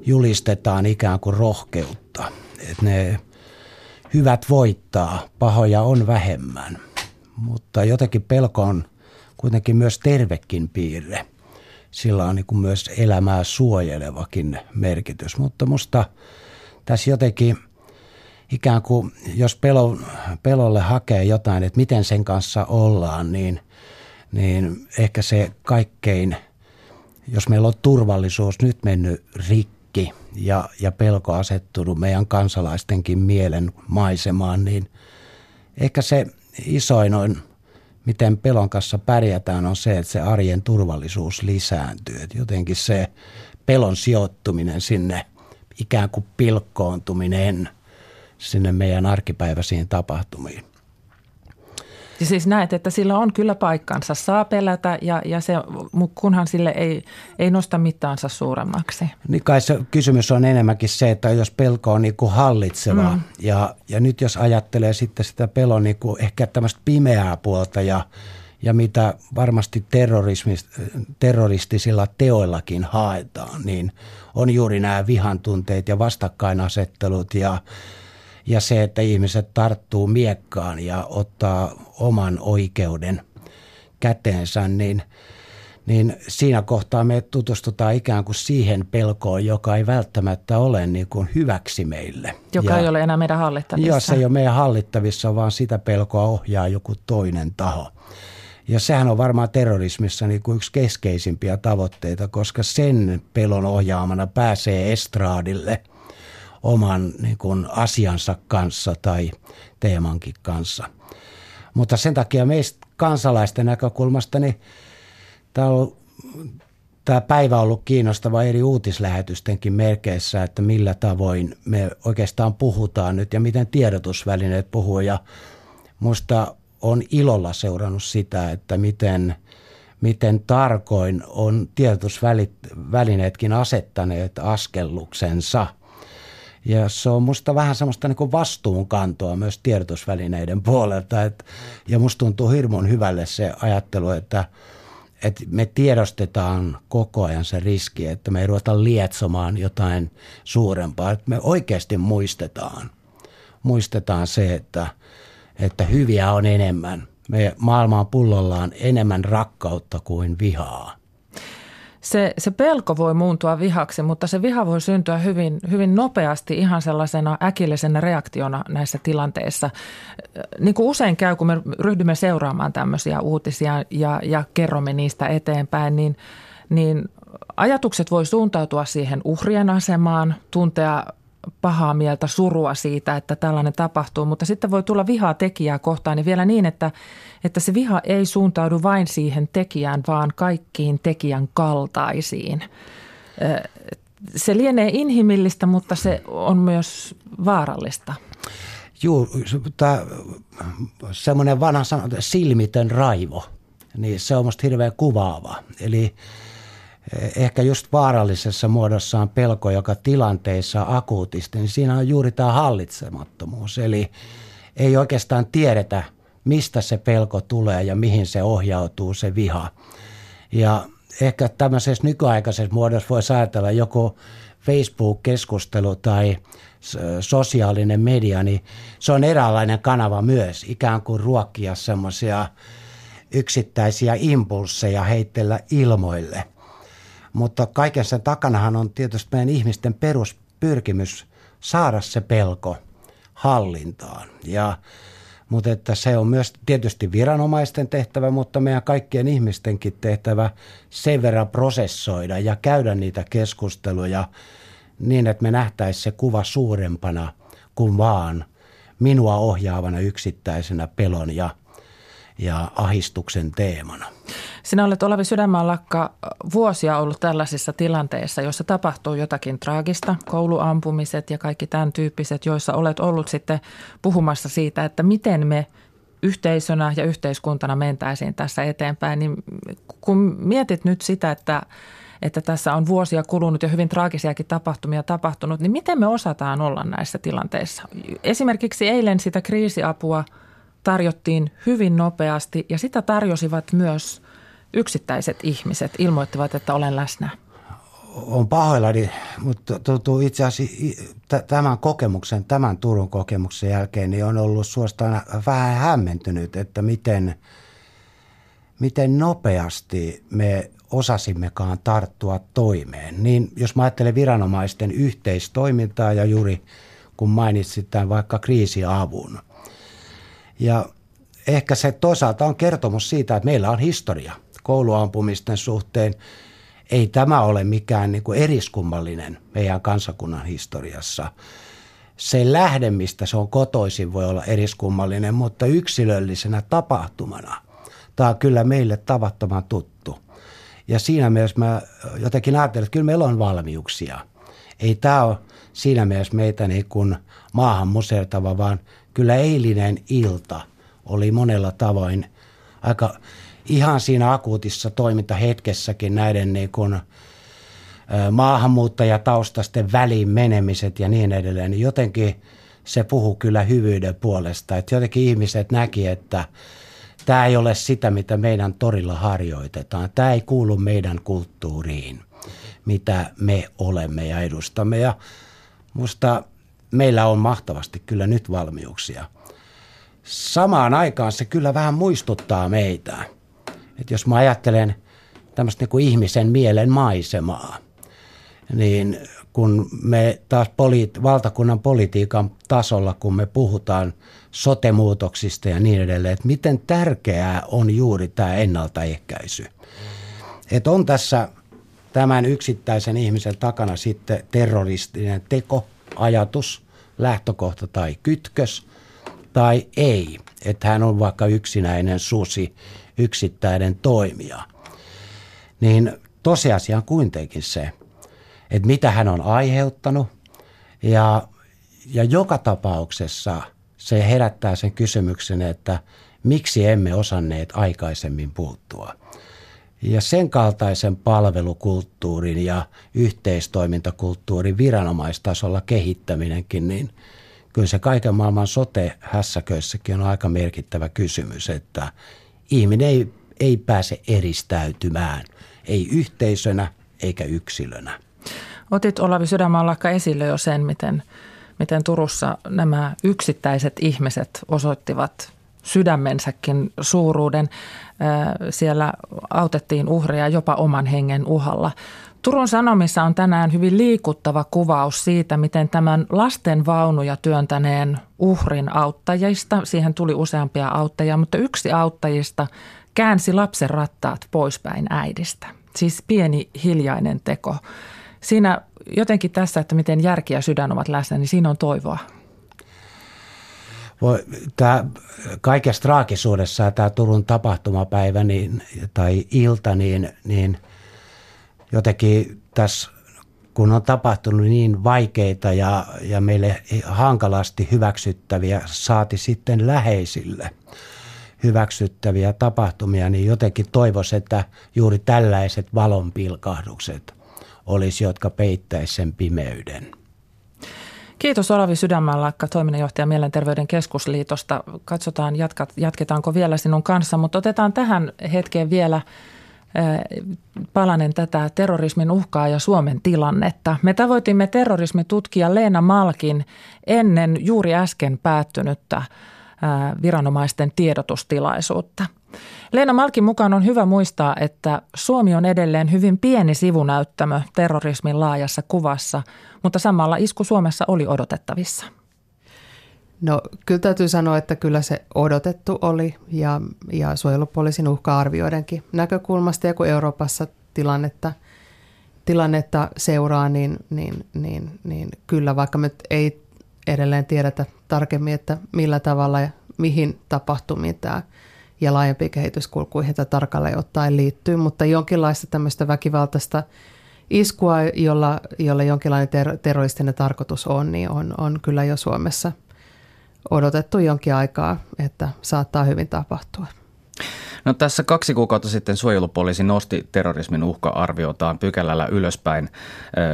julistetaan ikään kuin rohkeutta. Että ne hyvät voittaa, pahoja on vähemmän. Mutta jotenkin pelko on kuitenkin myös tervekin piirre. Sillä on niin kuin myös elämää suojelevakin merkitys. Mutta musta tässä jotenkin ikään kuin, jos pelo, pelolle hakee jotain, että miten sen kanssa ollaan, niin, niin ehkä se kaikkein jos meillä on turvallisuus nyt mennyt rikki ja, ja pelko asettunut meidän kansalaistenkin mielen maisemaan, niin ehkä se isoin on, miten pelon kanssa pärjätään, on se, että se arjen turvallisuus lisääntyy. Et jotenkin se pelon sijoittuminen sinne ikään kuin pilkkoontuminen sinne meidän arkipäiväisiin tapahtumiin. Siis näet, että sillä on kyllä paikkansa. Saa pelätä, ja, ja se, kunhan sille ei, ei nosta mittaansa suuremmaksi. Niin kai se kysymys on enemmänkin se, että jos pelko on niin kuin hallitseva. Mm. Ja, ja nyt jos ajattelee sitten sitä pelon niin kuin ehkä tämmöistä pimeää puolta ja, ja mitä varmasti terroristisilla teoillakin haetaan, niin on juuri nämä vihantunteet ja vastakkainasettelut ja ja se, että ihmiset tarttuu miekkaan ja ottaa oman oikeuden käteensä, niin, niin siinä kohtaa me tutustutaan ikään kuin siihen pelkoon, joka ei välttämättä ole niin kuin hyväksi meille. Joka ja, ei ole enää meidän hallittavissa. Joo, se ei ole meidän hallittavissa, vaan sitä pelkoa ohjaa joku toinen taho. Ja sehän on varmaan terrorismissa niin kuin yksi keskeisimpiä tavoitteita, koska sen pelon ohjaamana pääsee estraadille – oman niin kuin, asiansa kanssa tai teemankin kanssa. Mutta sen takia meistä kansalaisten näkökulmasta niin tämä, on, tämä päivä on ollut kiinnostava eri uutislähetystenkin merkeissä, että millä tavoin me oikeastaan puhutaan nyt ja miten tiedotusvälineet puhuu. Ja musta on ilolla seurannut sitä, että miten, miten tarkoin on tiedotusvälineetkin asettaneet askelluksensa – ja se on musta vähän semmoista niin vastuunkantoa myös tiedotusvälineiden puolelta. Et, ja musta tuntuu hirmun hyvälle se ajattelu, että, että me tiedostetaan koko ajan se riski, että me ei ruveta lietsomaan jotain suurempaa. Että me oikeasti muistetaan, muistetaan se, että, että hyviä on enemmän. Me maailmaan pullollaan enemmän rakkautta kuin vihaa se, se pelko voi muuntua vihaksi, mutta se viha voi syntyä hyvin, hyvin nopeasti ihan sellaisena äkillisenä reaktiona näissä tilanteissa. Niin kuin usein käy, kun me ryhdymme seuraamaan tämmöisiä uutisia ja, ja kerromme niistä eteenpäin, niin, niin ajatukset voi suuntautua siihen uhrien asemaan, tuntea pahaa mieltä, surua siitä, että tällainen tapahtuu, mutta sitten voi tulla vihaa tekijää kohtaan niin vielä niin, että, että se viha ei suuntaudu vain siihen tekijään, vaan kaikkiin tekijän kaltaisiin. Se lienee inhimillistä, mutta se on myös vaarallista. Joo, tämä semmoinen vanha sana, silmitön raivo, niin se on musta hirveän kuvaava. Eli ehkä just vaarallisessa muodossaan pelko, joka tilanteissa akuutisti, niin siinä on juuri tämä hallitsemattomuus. Eli ei oikeastaan tiedetä, mistä se pelko tulee ja mihin se ohjautuu, se viha. Ja ehkä tämmöisessä nykyaikaisessa muodossa voisi ajatella joku Facebook-keskustelu tai sosiaalinen media, niin se on eräänlainen kanava myös, ikään kuin ruokkia semmoisia yksittäisiä impulseja heittellä ilmoille – mutta kaiken sen takanahan on tietysti meidän ihmisten peruspyrkimys saada se pelko hallintaan. Ja, mutta että se on myös tietysti viranomaisten tehtävä, mutta meidän kaikkien ihmistenkin tehtävä sen verran prosessoida ja käydä niitä keskusteluja niin, että me nähtäisiin se kuva suurempana kuin vaan minua ohjaavana yksittäisenä pelon ja, ja ahistuksen teemana. Sinä olet Olavi Sydänmaanlakka vuosia ollut tällaisissa tilanteissa, joissa tapahtuu jotakin traagista, kouluampumiset ja kaikki tämän tyyppiset, joissa olet ollut sitten puhumassa siitä, että miten me yhteisönä ja yhteiskuntana mentäisiin tässä eteenpäin. Niin kun mietit nyt sitä, että että tässä on vuosia kulunut ja hyvin traagisiakin tapahtumia tapahtunut, niin miten me osataan olla näissä tilanteissa? Esimerkiksi eilen sitä kriisiapua tarjottiin hyvin nopeasti ja sitä tarjosivat myös yksittäiset ihmiset ilmoittivat, että olen läsnä? On pahoillani, mutta tuntuu itse asiassa tämän kokemuksen, tämän Turun kokemuksen jälkeen, niin on ollut suostaan vähän hämmentynyt, että miten, miten nopeasti me osasimmekaan tarttua toimeen. Niin jos mä ajattelen viranomaisten yhteistoimintaa ja juuri kun mainitsit tämän vaikka kriisiavun. Ja ehkä se toisaalta on kertomus siitä, että meillä on historia – kouluampumisten suhteen. ei tämä ole mikään niin kuin eriskummallinen meidän kansakunnan historiassa. Se lähde, mistä se on kotoisin, voi olla eriskummallinen, mutta yksilöllisenä tapahtumana tämä on kyllä meille tavattoman tuttu. Ja siinä mielessä mä jotenkin ajattelen, että kyllä meillä on valmiuksia. Ei tämä ole siinä mielessä meitä niin kuin maahan musertava, vaan kyllä eilinen ilta oli monella tavoin aika ihan siinä akuutissa toimintahetkessäkin näiden niin kuin maahanmuuttajataustasten väliin menemiset ja niin edelleen, niin jotenkin se puhuu kyllä hyvyyden puolesta. Että jotenkin ihmiset näki, että tämä ei ole sitä, mitä meidän torilla harjoitetaan. Tämä ei kuulu meidän kulttuuriin, mitä me olemme ja edustamme. Ja musta meillä on mahtavasti kyllä nyt valmiuksia. Samaan aikaan se kyllä vähän muistuttaa meitä. Että jos mä ajattelen tämmöistä niin kuin ihmisen mielen maisemaa, niin kun me taas poli- valtakunnan politiikan tasolla, kun me puhutaan sotemuutoksista ja niin edelleen, että miten tärkeää on juuri tämä ennaltaehkäisy. Että on tässä tämän yksittäisen ihmisen takana sitten terroristinen teko, ajatus, lähtökohta tai kytkös tai ei. Että hän on vaikka yksinäinen susi, yksittäinen toimija. Niin tosiasia on kuitenkin se, että mitä hän on aiheuttanut ja, ja joka tapauksessa se herättää sen kysymyksen, että miksi emme osanneet aikaisemmin puuttua. Ja sen kaltaisen palvelukulttuurin ja yhteistoimintakulttuurin viranomaistasolla kehittäminenkin, niin kyllä se kaiken maailman sote-hässäköissäkin on aika merkittävä kysymys, että ihminen ei, ei pääse eristäytymään, ei yhteisönä eikä yksilönä. Otit Olavi Sydänmaanlakka esille jo sen, miten, miten Turussa nämä yksittäiset ihmiset osoittivat sydämensäkin suuruuden. Siellä autettiin uhreja jopa oman hengen uhalla. Turun Sanomissa on tänään hyvin liikuttava kuvaus siitä, miten tämän lasten vaunuja työntäneen uhrin auttajista, siihen tuli useampia auttajia, mutta yksi auttajista käänsi lapsen rattaat poispäin äidistä. Siis pieni hiljainen teko. Siinä jotenkin tässä, että miten järki ja sydän ovat läsnä, niin siinä on toivoa. Tämä kaikessa traagisuudessa tämä Turun tapahtumapäivä niin, tai ilta, niin, niin jotenkin tässä kun on tapahtunut niin vaikeita ja, ja meille hankalasti hyväksyttäviä, saati sitten läheisille hyväksyttäviä tapahtumia, niin jotenkin toivoisi, että juuri tällaiset valonpilkahdukset olisi, jotka peittäisi sen pimeyden. Kiitos Olavi Sydänmaanlakka, toiminnanjohtaja Mielenterveyden keskusliitosta. Katsotaan, jatketaanko vielä sinun kanssa, mutta otetaan tähän hetkeen vielä palanen tätä terrorismin uhkaa ja Suomen tilannetta. Me tavoitimme terrorismitutkija Leena Malkin ennen juuri äsken päättynyttä viranomaisten tiedotustilaisuutta. Leena Malkin mukaan on hyvä muistaa, että Suomi on edelleen hyvin pieni sivunäyttämö terrorismin laajassa kuvassa, mutta samalla isku Suomessa oli odotettavissa. No kyllä täytyy sanoa, että kyllä se odotettu oli ja, ja suojelupoliisin uhka-arvioidenkin näkökulmasta ja kun Euroopassa tilannetta, tilannetta seuraa, niin, niin, niin, niin kyllä vaikka me ei edelleen tiedetä tarkemmin, että millä tavalla ja mihin tapahtumiin tämä ja laajempiin kehityskulkuihin tämä tarkalleen ottaen liittyy, mutta jonkinlaista tämmöistä väkivaltaista iskua, jolla, jolla jonkinlainen ter- terroristinen tarkoitus on, niin on, on kyllä jo Suomessa odotettu jonkin aikaa, että saattaa hyvin tapahtua. No tässä kaksi kuukautta sitten suojelupoliisi nosti terrorismin uhka-arviotaan pykälällä ylöspäin.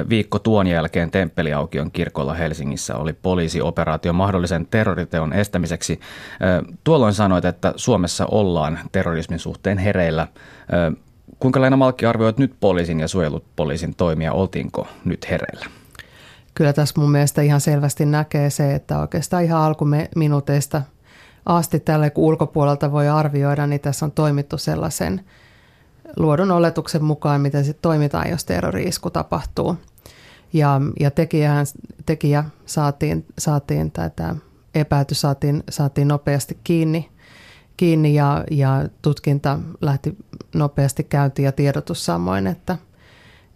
Viikko tuon jälkeen Temppeliaukion kirkolla Helsingissä oli poliisioperaatio mahdollisen terroriteon estämiseksi. Tuolloin sanoit, että Suomessa ollaan terrorismin suhteen hereillä. Kuinka Leena Malkki arvioit nyt poliisin ja suojelupoliisin toimia? Oltiinko nyt hereillä? Kyllä tässä mun mielestä ihan selvästi näkee se, että oikeastaan ihan alkuminuuteista – asti tälle, kun ulkopuolelta voi arvioida, niin tässä on toimittu sellaisen luodun oletuksen mukaan, miten se toimitaan, jos terrori-isku tapahtuu. Ja, ja tekijähän, tekijä saatiin, saatiin tätä epäilty saatiin, saatiin nopeasti kiinni, kiinni ja, ja tutkinta lähti nopeasti käyntiin ja tiedotus samoin, että,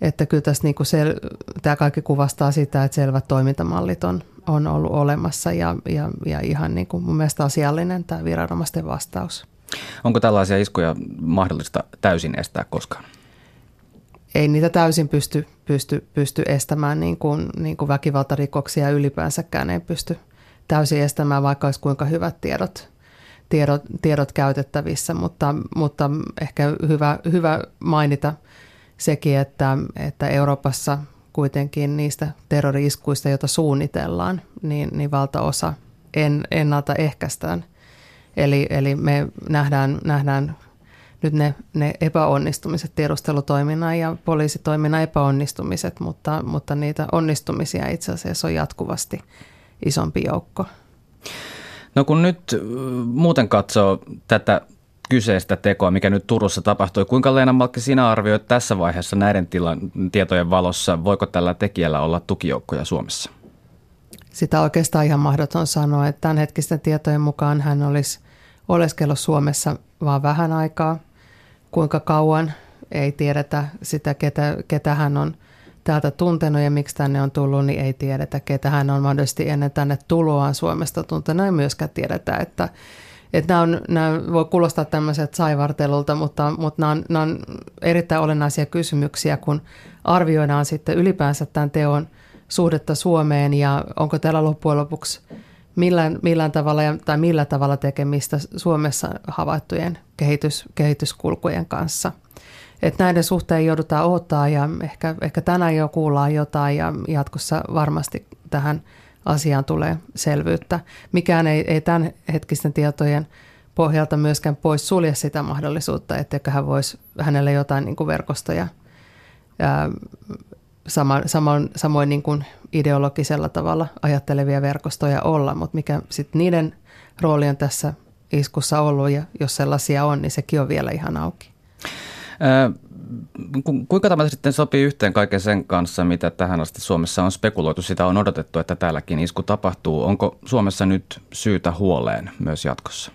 että kyllä tässä niin kuin sel- tämä kaikki kuvastaa sitä, että selvät toimintamallit on, on ollut olemassa ja, ja, ja ihan niin kuin mun mielestä asiallinen tämä viranomaisten vastaus. Onko tällaisia iskuja mahdollista täysin estää koskaan? Ei niitä täysin pysty, pysty, pysty estämään, niin kuin, niin kuin väkivaltarikoksia ylipäänsäkään ei pysty täysin estämään, vaikka olisi kuinka hyvät tiedot, tiedot, tiedot käytettävissä, mutta, mutta ehkä hyvä, hyvä mainita sekin, että, että Euroopassa kuitenkin niistä terrori-iskuista, joita suunnitellaan, niin, niin valtaosa en, ennaltaehkäistään. Eli, eli me nähdään, nähdään nyt ne, ne epäonnistumiset, tiedustelutoiminnan ja poliisitoiminnan epäonnistumiset, mutta, mutta niitä onnistumisia itse asiassa on jatkuvasti isompi joukko. No kun nyt muuten katsoo tätä kyseistä tekoa, mikä nyt Turussa tapahtui. Kuinka Leena Malkki sinä arvioit tässä vaiheessa näiden tilan, tietojen valossa, voiko tällä tekijällä olla tukijoukkoja Suomessa? Sitä oikeastaan ihan mahdoton sanoa, että tämänhetkisten tietojen mukaan hän olisi oleskellut Suomessa vain vähän aikaa. Kuinka kauan, ei tiedetä sitä, ketä, ketä hän on täältä tuntenut ja miksi tänne on tullut, niin ei tiedetä, ketä hän on mahdollisesti ennen tänne tuloaan Suomesta tuntenut. Ei myöskään tiedetä, että että nämä, on, nämä voi kuulostaa tämmöiset saivartelulta, mutta, mutta nämä, on, nämä on erittäin olennaisia kysymyksiä, kun arvioidaan sitten ylipäänsä tämän teon suhdetta Suomeen ja onko täällä loppujen lopuksi millään, millään tavalla tai millä tavalla tekemistä Suomessa havaittujen kehitys, kehityskulkujen kanssa. Et näiden suhteen joudutaan odottaa ja ehkä, ehkä tänään jo kuullaan jotain ja jatkossa varmasti tähän – asiaan tulee selvyyttä. Mikään ei, ei tämän hetkisten tietojen pohjalta myöskään pois sulje sitä mahdollisuutta, etteikö hän voisi hänelle jotain niin kuin verkostoja ää, sama, samoin, samoin niin kuin ideologisella tavalla ajattelevia verkostoja olla, mutta mikä sitten niiden rooli on tässä iskussa ollut ja jos sellaisia on, niin sekin on vielä ihan auki. Kuinka tämä sitten sopii yhteen kaiken sen kanssa, mitä tähän asti Suomessa on spekuloitu? Sitä on odotettu, että täälläkin isku tapahtuu. Onko Suomessa nyt syytä huoleen myös jatkossa?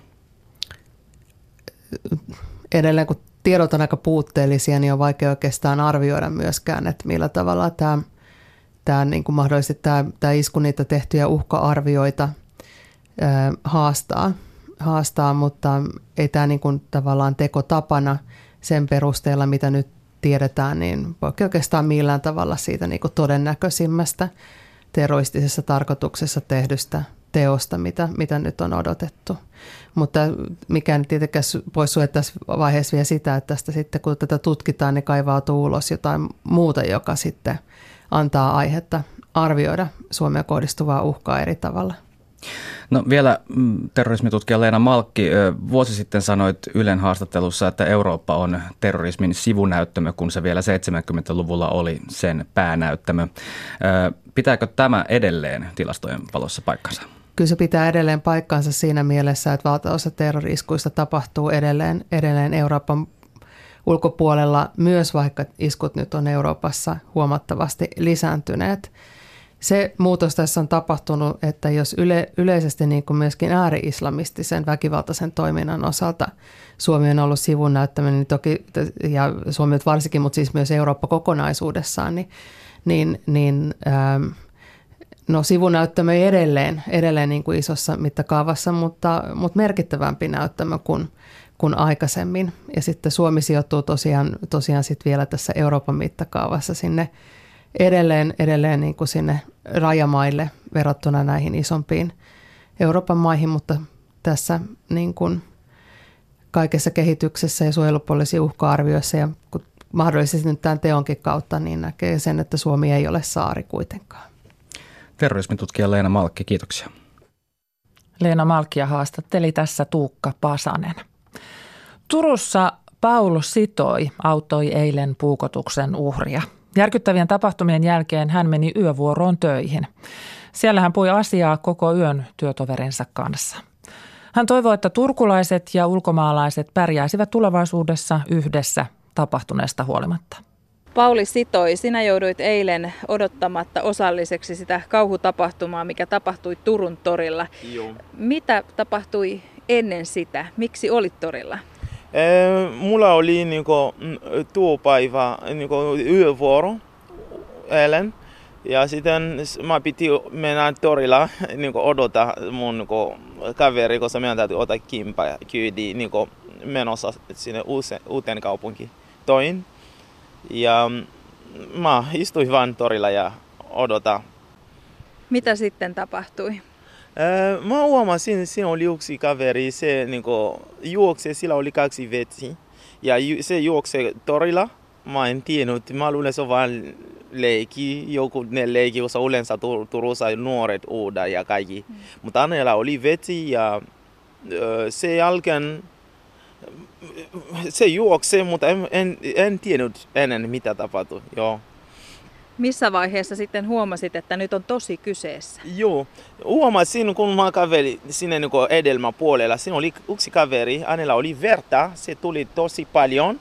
Edelleen kun tiedot on aika puutteellisia, niin on vaikea oikeastaan arvioida myöskään, että millä tavalla tämä, tämä niin kuin mahdollisesti tämä, tämä isku niitä tehtyjä uhka-arvioita haastaa, haastaa, mutta ei tämä niin kuin tavallaan tekotapana – sen perusteella, mitä nyt tiedetään, niin voi oikeastaan millään tavalla siitä niin kuin todennäköisimmästä terroristisessa tarkoituksessa tehdystä teosta, mitä, mitä nyt on odotettu. Mutta mikä nyt tietenkään pois sulje tässä vaiheessa vielä sitä, että tästä sitten kun tätä tutkitaan, niin kaivautuu ulos jotain muuta, joka sitten antaa aihetta arvioida Suomeen kohdistuvaa uhkaa eri tavalla. No vielä mm, terrorismitutkija Leena Malkki, vuosi sitten sanoit Ylen haastattelussa, että Eurooppa on terrorismin sivunäyttämö, kun se vielä 70-luvulla oli sen päänäyttämö. Pitääkö tämä edelleen tilastojen valossa paikkansa? Kyllä se pitää edelleen paikkansa siinä mielessä, että valtaosa terroriskuista tapahtuu edelleen, edelleen Euroopan ulkopuolella, myös vaikka iskut nyt on Euroopassa huomattavasti lisääntyneet se muutos tässä on tapahtunut, että jos yle, yleisesti niin kuin myöskin ääri-islamistisen väkivaltaisen toiminnan osalta Suomi on ollut sivun näyttäminen, niin toki, ja Suomi varsinkin, mutta siis myös Eurooppa kokonaisuudessaan, niin, niin, niin ähm, no sivunäyttämö edelleen, edelleen niin kuin isossa mittakaavassa, mutta, mutta merkittävämpi näyttämö kuin, kuin aikaisemmin. Ja sitten Suomi sijoittuu tosiaan, tosiaan sitten vielä tässä Euroopan mittakaavassa sinne edelleen, edelleen niin kuin sinne rajamaille verrattuna näihin isompiin Euroopan maihin, mutta tässä niin kuin kaikessa kehityksessä ja suojelupoliisin uhka-arvioissa ja mahdollisesti nyt tämän teonkin kautta, niin näkee sen, että Suomi ei ole saari kuitenkaan. Terrorismitutkija Leena Malkki, kiitoksia. Leena Malkia haastatteli tässä Tuukka Pasanen. Turussa Paul Sitoi auttoi eilen puukotuksen uhria. Järkyttävien tapahtumien jälkeen hän meni yövuoroon töihin. Siellä hän pui asiaa koko yön työtoverinsa kanssa. Hän toivoi, että turkulaiset ja ulkomaalaiset pärjäisivät tulevaisuudessa yhdessä tapahtuneesta huolimatta. Pauli Sitoi, sinä jouduit eilen odottamatta osalliseksi sitä kauhutapahtumaa, mikä tapahtui Turun torilla. Joo. Mitä tapahtui ennen sitä? Miksi olit torilla? Mulla oli niin kuin, tuo päivä niin kuin, yövuoro eilen. Ja sitten mä piti mennä torilla niin odota mun niin kaveri, koska meidän täytyy ottaa kimpa kyydi niin menossa sinne uuteen kaupunkiin. Toin. Ja mä istuin vain torilla ja odota. Mitä sitten tapahtui? Mä huomasin, siinä oli yksi kaveri, se niin juokse, sillä oli kaksi vetsi. Ja se juokse torilla. Mä en tiennyt, mä luulen se on vain leikki, joku ne leikki, koska yleensä Turussa nuoret uuda ja kaikki. Mm. Mutta hänellä oli vetsi ja se jälkeen se juoksee, mutta en, en, en tiennyt ennen mitä tapahtui. Joo. Missä vaiheessa sitten huomasit, että nyt on tosi kyseessä? Joo, huomasin kun mä kävelin sinne niin edelmäpuolella. Siinä oli yksi kaveri, hänellä oli verta, se tuli tosi paljon.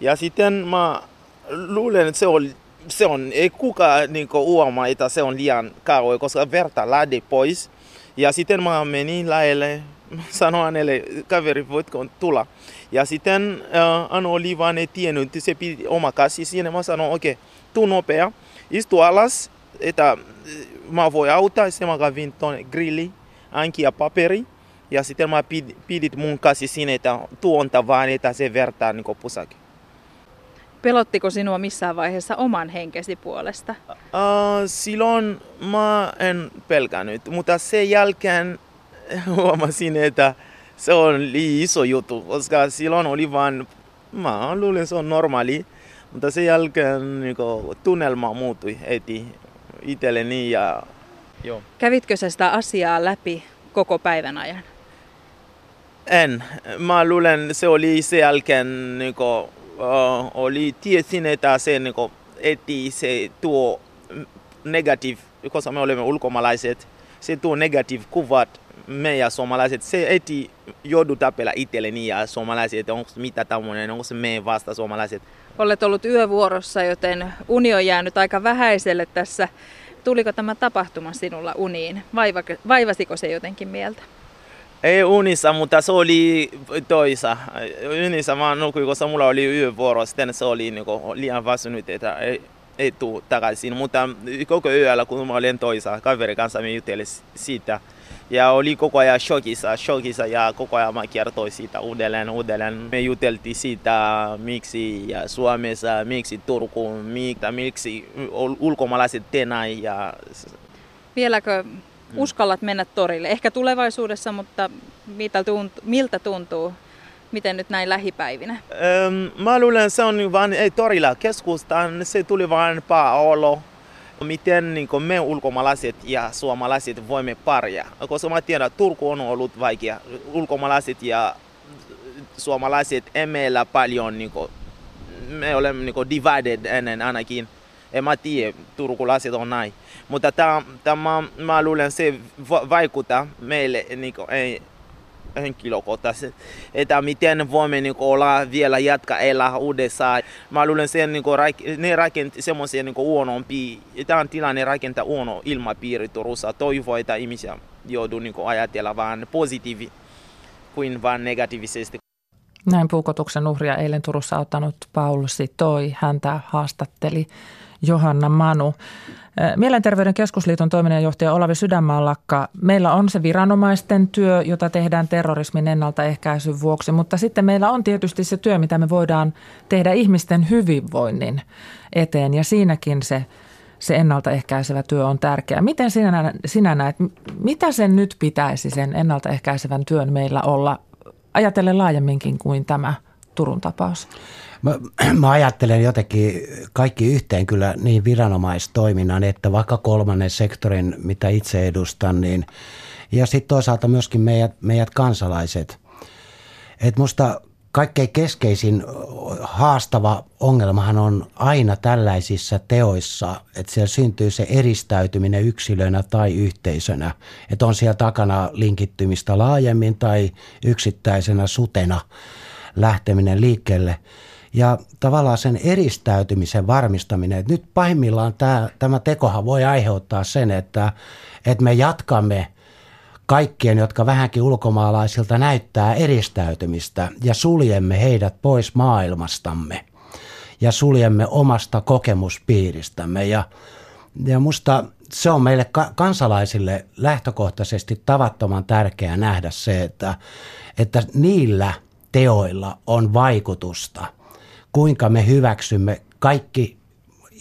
Ja sitten mä luulen, että se, oli, se on, ei kukaan niin huomaa, että se on liian kauan, koska verta lähti pois. Ja sitten mä menin lähelle, sanoin hänelle, kaveri, voitko tulla? Ja sitten äh, oli vaan tiennyt, se piti oma kasi siinä. Mä sanoin, okei, okay, tuu nopea, istu alas, että mä voin auttaa. Sitten mä kävin tuonne grilli, anki ja paperi. Ja sitten mä pidit mun kasi siinä, että tuonta vaan, että se vertaa niin pusake. Pelottiko sinua missään vaiheessa oman henkesi puolesta? Uh, silloin mä en pelkännyt, mutta sen jälkeen huomasin, että se on iso juttu, koska silloin oli vain, mä luulen se on normaali, mutta sen jälkeen niin kuin, tunnelma muuttui heti itselleni ja joo. Kävitkö sä sitä asiaa läpi koko päivän ajan? En. Mä luulen, se oli sen jälkeen, niin kuin, uh, oli, tiesin, että se niin kuin, eti se tuo negativ, koska me olemme ulkomaalaiset, se tuo negativ kuvat meidän suomalaiset, se eti joudu tapella itselleni ja suomalaiset, että onko mitä tämmöinen, onko se meidän vasta suomalaiset. Olet ollut yövuorossa, joten uni on jäänyt aika vähäiselle tässä. Tuliko tämä tapahtuma sinulla uniin? Vaiva, vaivasiko se jotenkin mieltä? Ei unissa, mutta se oli toisa. Unissa mä nukuin, koska mulla oli yövuoro, sitten se oli niin liian väsynyt, että ei, ei tule takaisin. Mutta koko yöllä, kun mä olin toisa, kaveri kanssa me juttelin siitä, ja oli koko ajan shokissa, shokissa ja koko ajan mä kertoin siitä uudelleen, uudelleen. Me juteltiin siitä, miksi Suomessa, miksi Turku, miksi ulkomaalaiset te näin. Ja... Vieläkö uskallat mennä torille? Ehkä tulevaisuudessa, mutta miltä tuntuu? Miten nyt näin lähipäivinä? Ähm, mä luulen, se on vain ei torilla keskustaan, se tuli vain olo miten niin me ulkomaalaiset ja suomalaiset voimme pärjää. Koska mä tiedän, Turku on ollut vaikea. Ulkomaalaiset ja suomalaiset emme paljon, niin kuin, me olemme niin divided ennen ainakin. En mä tiedä, turkulaiset on näin. Mutta tämä, mä luulen, se vaikuttaa meille, niin kuin, ei, henkilökohtaisesti, että miten voimme niin olla vielä jatka elää uudessa. Mä luulen sen, niin ne rakenti semmoisia niin huonompi, tämä tilanne rakentaa huono ilmapiiri Turussa. Toivoo, että ihmisiä joutuu niin ajatella vaan positiivi kuin vaan negatiivisesti. Näin puukotuksen uhria eilen Turussa ottanut Paul Sitoi. Häntä haastatteli Johanna Manu. Mielenterveyden keskusliiton toiminnanjohtaja Olavi Sydänmaallakka, meillä on se viranomaisten työ, jota tehdään terrorismin ennaltaehkäisyn vuoksi, mutta sitten meillä on tietysti se työ, mitä me voidaan tehdä ihmisten hyvinvoinnin eteen ja siinäkin se, se ennaltaehkäisevä työ on tärkeää. Miten sinä, sinä näet, mitä sen nyt pitäisi sen ennaltaehkäisevän työn meillä olla, ajatellen laajemminkin kuin tämä Turun tapaus? Mä, mä ajattelen jotenkin kaikki yhteen kyllä niin viranomaistoiminnan, että vaikka kolmannen sektorin, mitä itse edustan, niin ja sitten toisaalta myöskin meidät, meidät kansalaiset. Et musta kaikkein keskeisin haastava ongelmahan on aina tällaisissa teoissa, että siellä syntyy se eristäytyminen yksilönä tai yhteisönä. Että on siellä takana linkittymistä laajemmin tai yksittäisenä sutena lähteminen liikkeelle – ja tavallaan sen eristäytymisen varmistaminen, nyt pahimmillaan tämä, tämä tekohan voi aiheuttaa sen, että, että me jatkamme kaikkien, jotka vähänkin ulkomaalaisilta näyttää eristäytymistä ja suljemme heidät pois maailmastamme ja suljemme omasta kokemuspiiristämme. Ja, ja musta se on meille kansalaisille lähtökohtaisesti tavattoman tärkeää nähdä se, että, että niillä teoilla on vaikutusta, kuinka me hyväksymme kaikki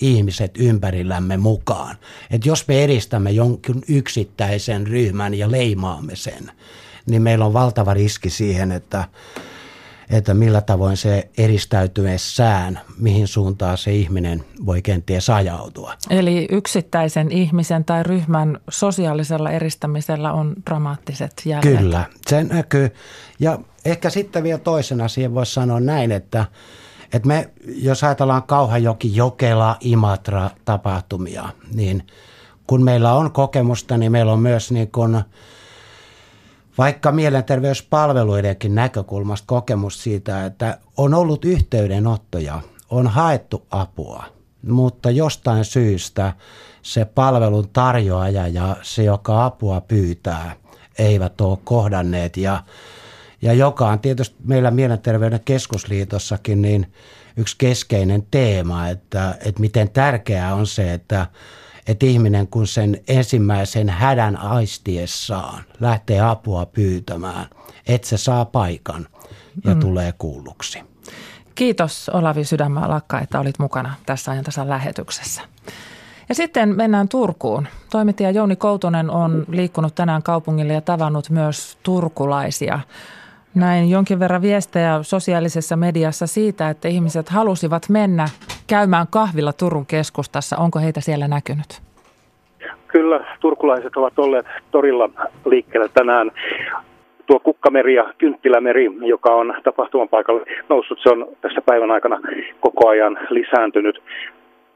ihmiset ympärillämme mukaan. Että jos me edistämme jonkun yksittäisen ryhmän ja leimaamme sen, niin meillä on valtava riski siihen, että, että millä tavoin se eristäytyessään, mihin suuntaan se ihminen voi kenties ajautua. Eli yksittäisen ihmisen tai ryhmän sosiaalisella eristämisellä on dramaattiset jäljet. Kyllä, se näkyy. Ja ehkä sitten vielä toisen asian voisi sanoa näin, että, että me, jos ajatellaan Kauhajoki, Jokela, Imatra tapahtumia, niin kun meillä on kokemusta, niin meillä on myös niin kuin, vaikka mielenterveyspalveluidenkin näkökulmasta kokemus siitä, että on ollut yhteydenottoja, on haettu apua, mutta jostain syystä se palvelun tarjoaja ja se, joka apua pyytää, eivät ole kohdanneet. Ja ja joka on tietysti meillä Mielenterveyden keskusliitossakin niin yksi keskeinen teema, että, että miten tärkeää on se, että, että ihminen kun sen ensimmäisen hädän aistiessaan lähtee apua pyytämään, että se saa paikan ja mm. tulee kuulluksi. Kiitos Olavi Sydänmaa Lakka, että olit mukana tässä ajantasan lähetyksessä. Ja sitten mennään Turkuun. Toimittaja Jouni Koutonen on liikkunut tänään kaupungille ja tavannut myös turkulaisia. Näin jonkin verran viestejä sosiaalisessa mediassa siitä, että ihmiset halusivat mennä käymään kahvilla Turun keskustassa. Onko heitä siellä näkynyt? Kyllä, turkulaiset ovat olleet torilla liikkeellä tänään. Tuo Kukkameri ja Kynttilämeri, joka on tapahtuman paikalle noussut, se on tässä päivän aikana koko ajan lisääntynyt.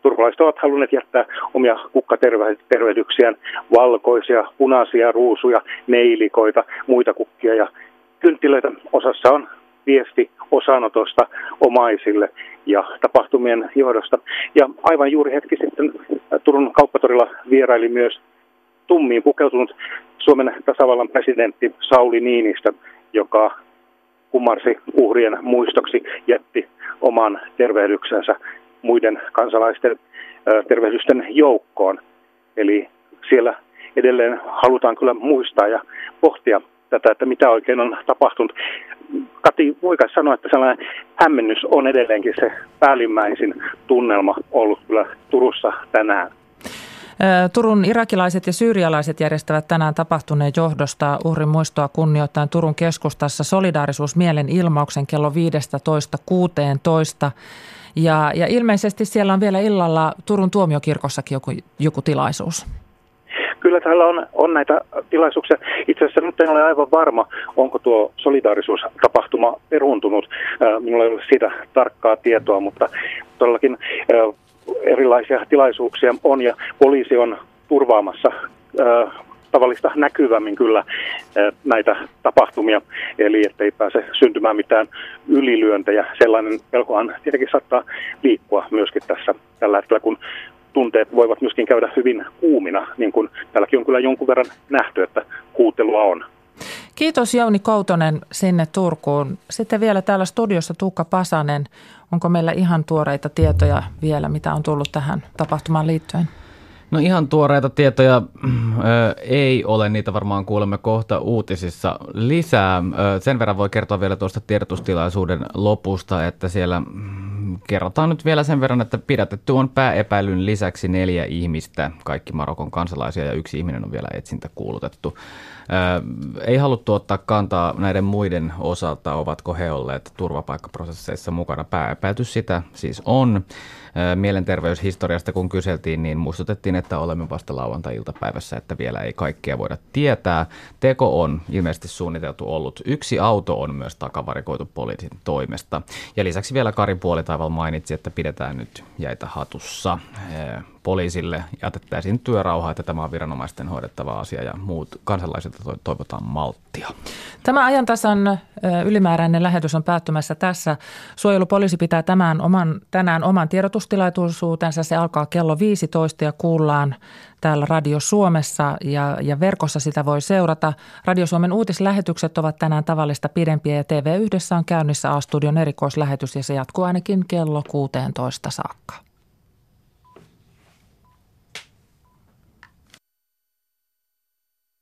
Turkulaiset ovat halunneet jättää omia kukkatervehdyksiään, valkoisia, punaisia ruusuja, neilikoita, muita kukkia ja kynttilöitä. Osassa on viesti osanotosta omaisille ja tapahtumien johdosta. Ja aivan juuri hetki sitten Turun kauppatorilla vieraili myös tummiin pukeutunut Suomen tasavallan presidentti Sauli Niinistö, joka kummarsi uhrien muistoksi, jätti oman tervehdyksensä muiden kansalaisten tervehdysten joukkoon. Eli siellä edelleen halutaan kyllä muistaa ja pohtia tätä, että mitä oikein on tapahtunut. Kati, voiko sanoa, että sellainen hämmennys on edelleenkin se päällimmäisin tunnelma ollut kyllä Turussa tänään. Turun irakilaiset ja syyrialaiset järjestävät tänään tapahtuneen johdosta uhrin muistoa kunnioittain Turun keskustassa solidaarisuusmielen ilmauksen kello 15.16. Ja, ja ilmeisesti siellä on vielä illalla Turun tuomiokirkossakin joku, joku tilaisuus kyllä täällä on, on näitä tilaisuuksia. Itse asiassa nyt en ole aivan varma, onko tuo solidaarisuustapahtuma peruuntunut. Minulla ei ole siitä tarkkaa tietoa, mutta todellakin erilaisia tilaisuuksia on ja poliisi on turvaamassa tavallista näkyvämmin kyllä näitä tapahtumia, eli ettei pääse syntymään mitään ylilyöntejä. Sellainen pelkohan tietenkin saattaa liikkua myöskin tässä tällä hetkellä, kun tunteet voivat myöskin käydä hyvin kuumina, niin kuin täälläkin on kyllä jonkun verran nähty, että kuutelua on. Kiitos Jouni Koutonen sinne Turkuun. Sitten vielä täällä studiossa Tuukka Pasanen. Onko meillä ihan tuoreita tietoja vielä, mitä on tullut tähän tapahtumaan liittyen? No ihan tuoreita tietoja ö, ei ole, niitä varmaan kuulemme kohta uutisissa lisää. Ö, sen verran voi kertoa vielä tuosta tiedotustilaisuuden lopusta, että siellä kerrotaan nyt vielä sen verran, että pidätetty on pääepäilyn lisäksi neljä ihmistä, kaikki Marokon kansalaisia ja yksi ihminen on vielä etsintä kuulutettu. Ei haluttu ottaa kantaa näiden muiden osalta, ovatko he olleet turvapaikkaprosesseissa mukana. Pääepäilty sitä siis on. Mielenterveyshistoriasta kun kyseltiin, niin muistutettiin, että olemme vasta lauantai-iltapäivässä, että vielä ei kaikkea voida tietää. Teko on ilmeisesti suunniteltu ollut. Yksi auto on myös takavarikoitu poliisin toimesta. Ja lisäksi vielä Karin Puolitaival mainitsi, että pidetään nyt jäitä hatussa poliisille jätettäisiin työrauha, että tämä on viranomaisten hoidettava asia ja muut kansalaisilta toivotaan malttia. Tämä ajantasan ylimääräinen lähetys on päättymässä tässä. Suojelupoliisi pitää tämän oman, tänään oman tiedotustilaisuutensa. Se alkaa kello 15 ja kuullaan täällä Radio Suomessa ja, ja verkossa sitä voi seurata. Radio Suomen uutislähetykset ovat tänään tavallista pidempiä ja TV Yhdessä on käynnissä A-studion erikoislähetys ja se jatkuu ainakin kello 16 saakka.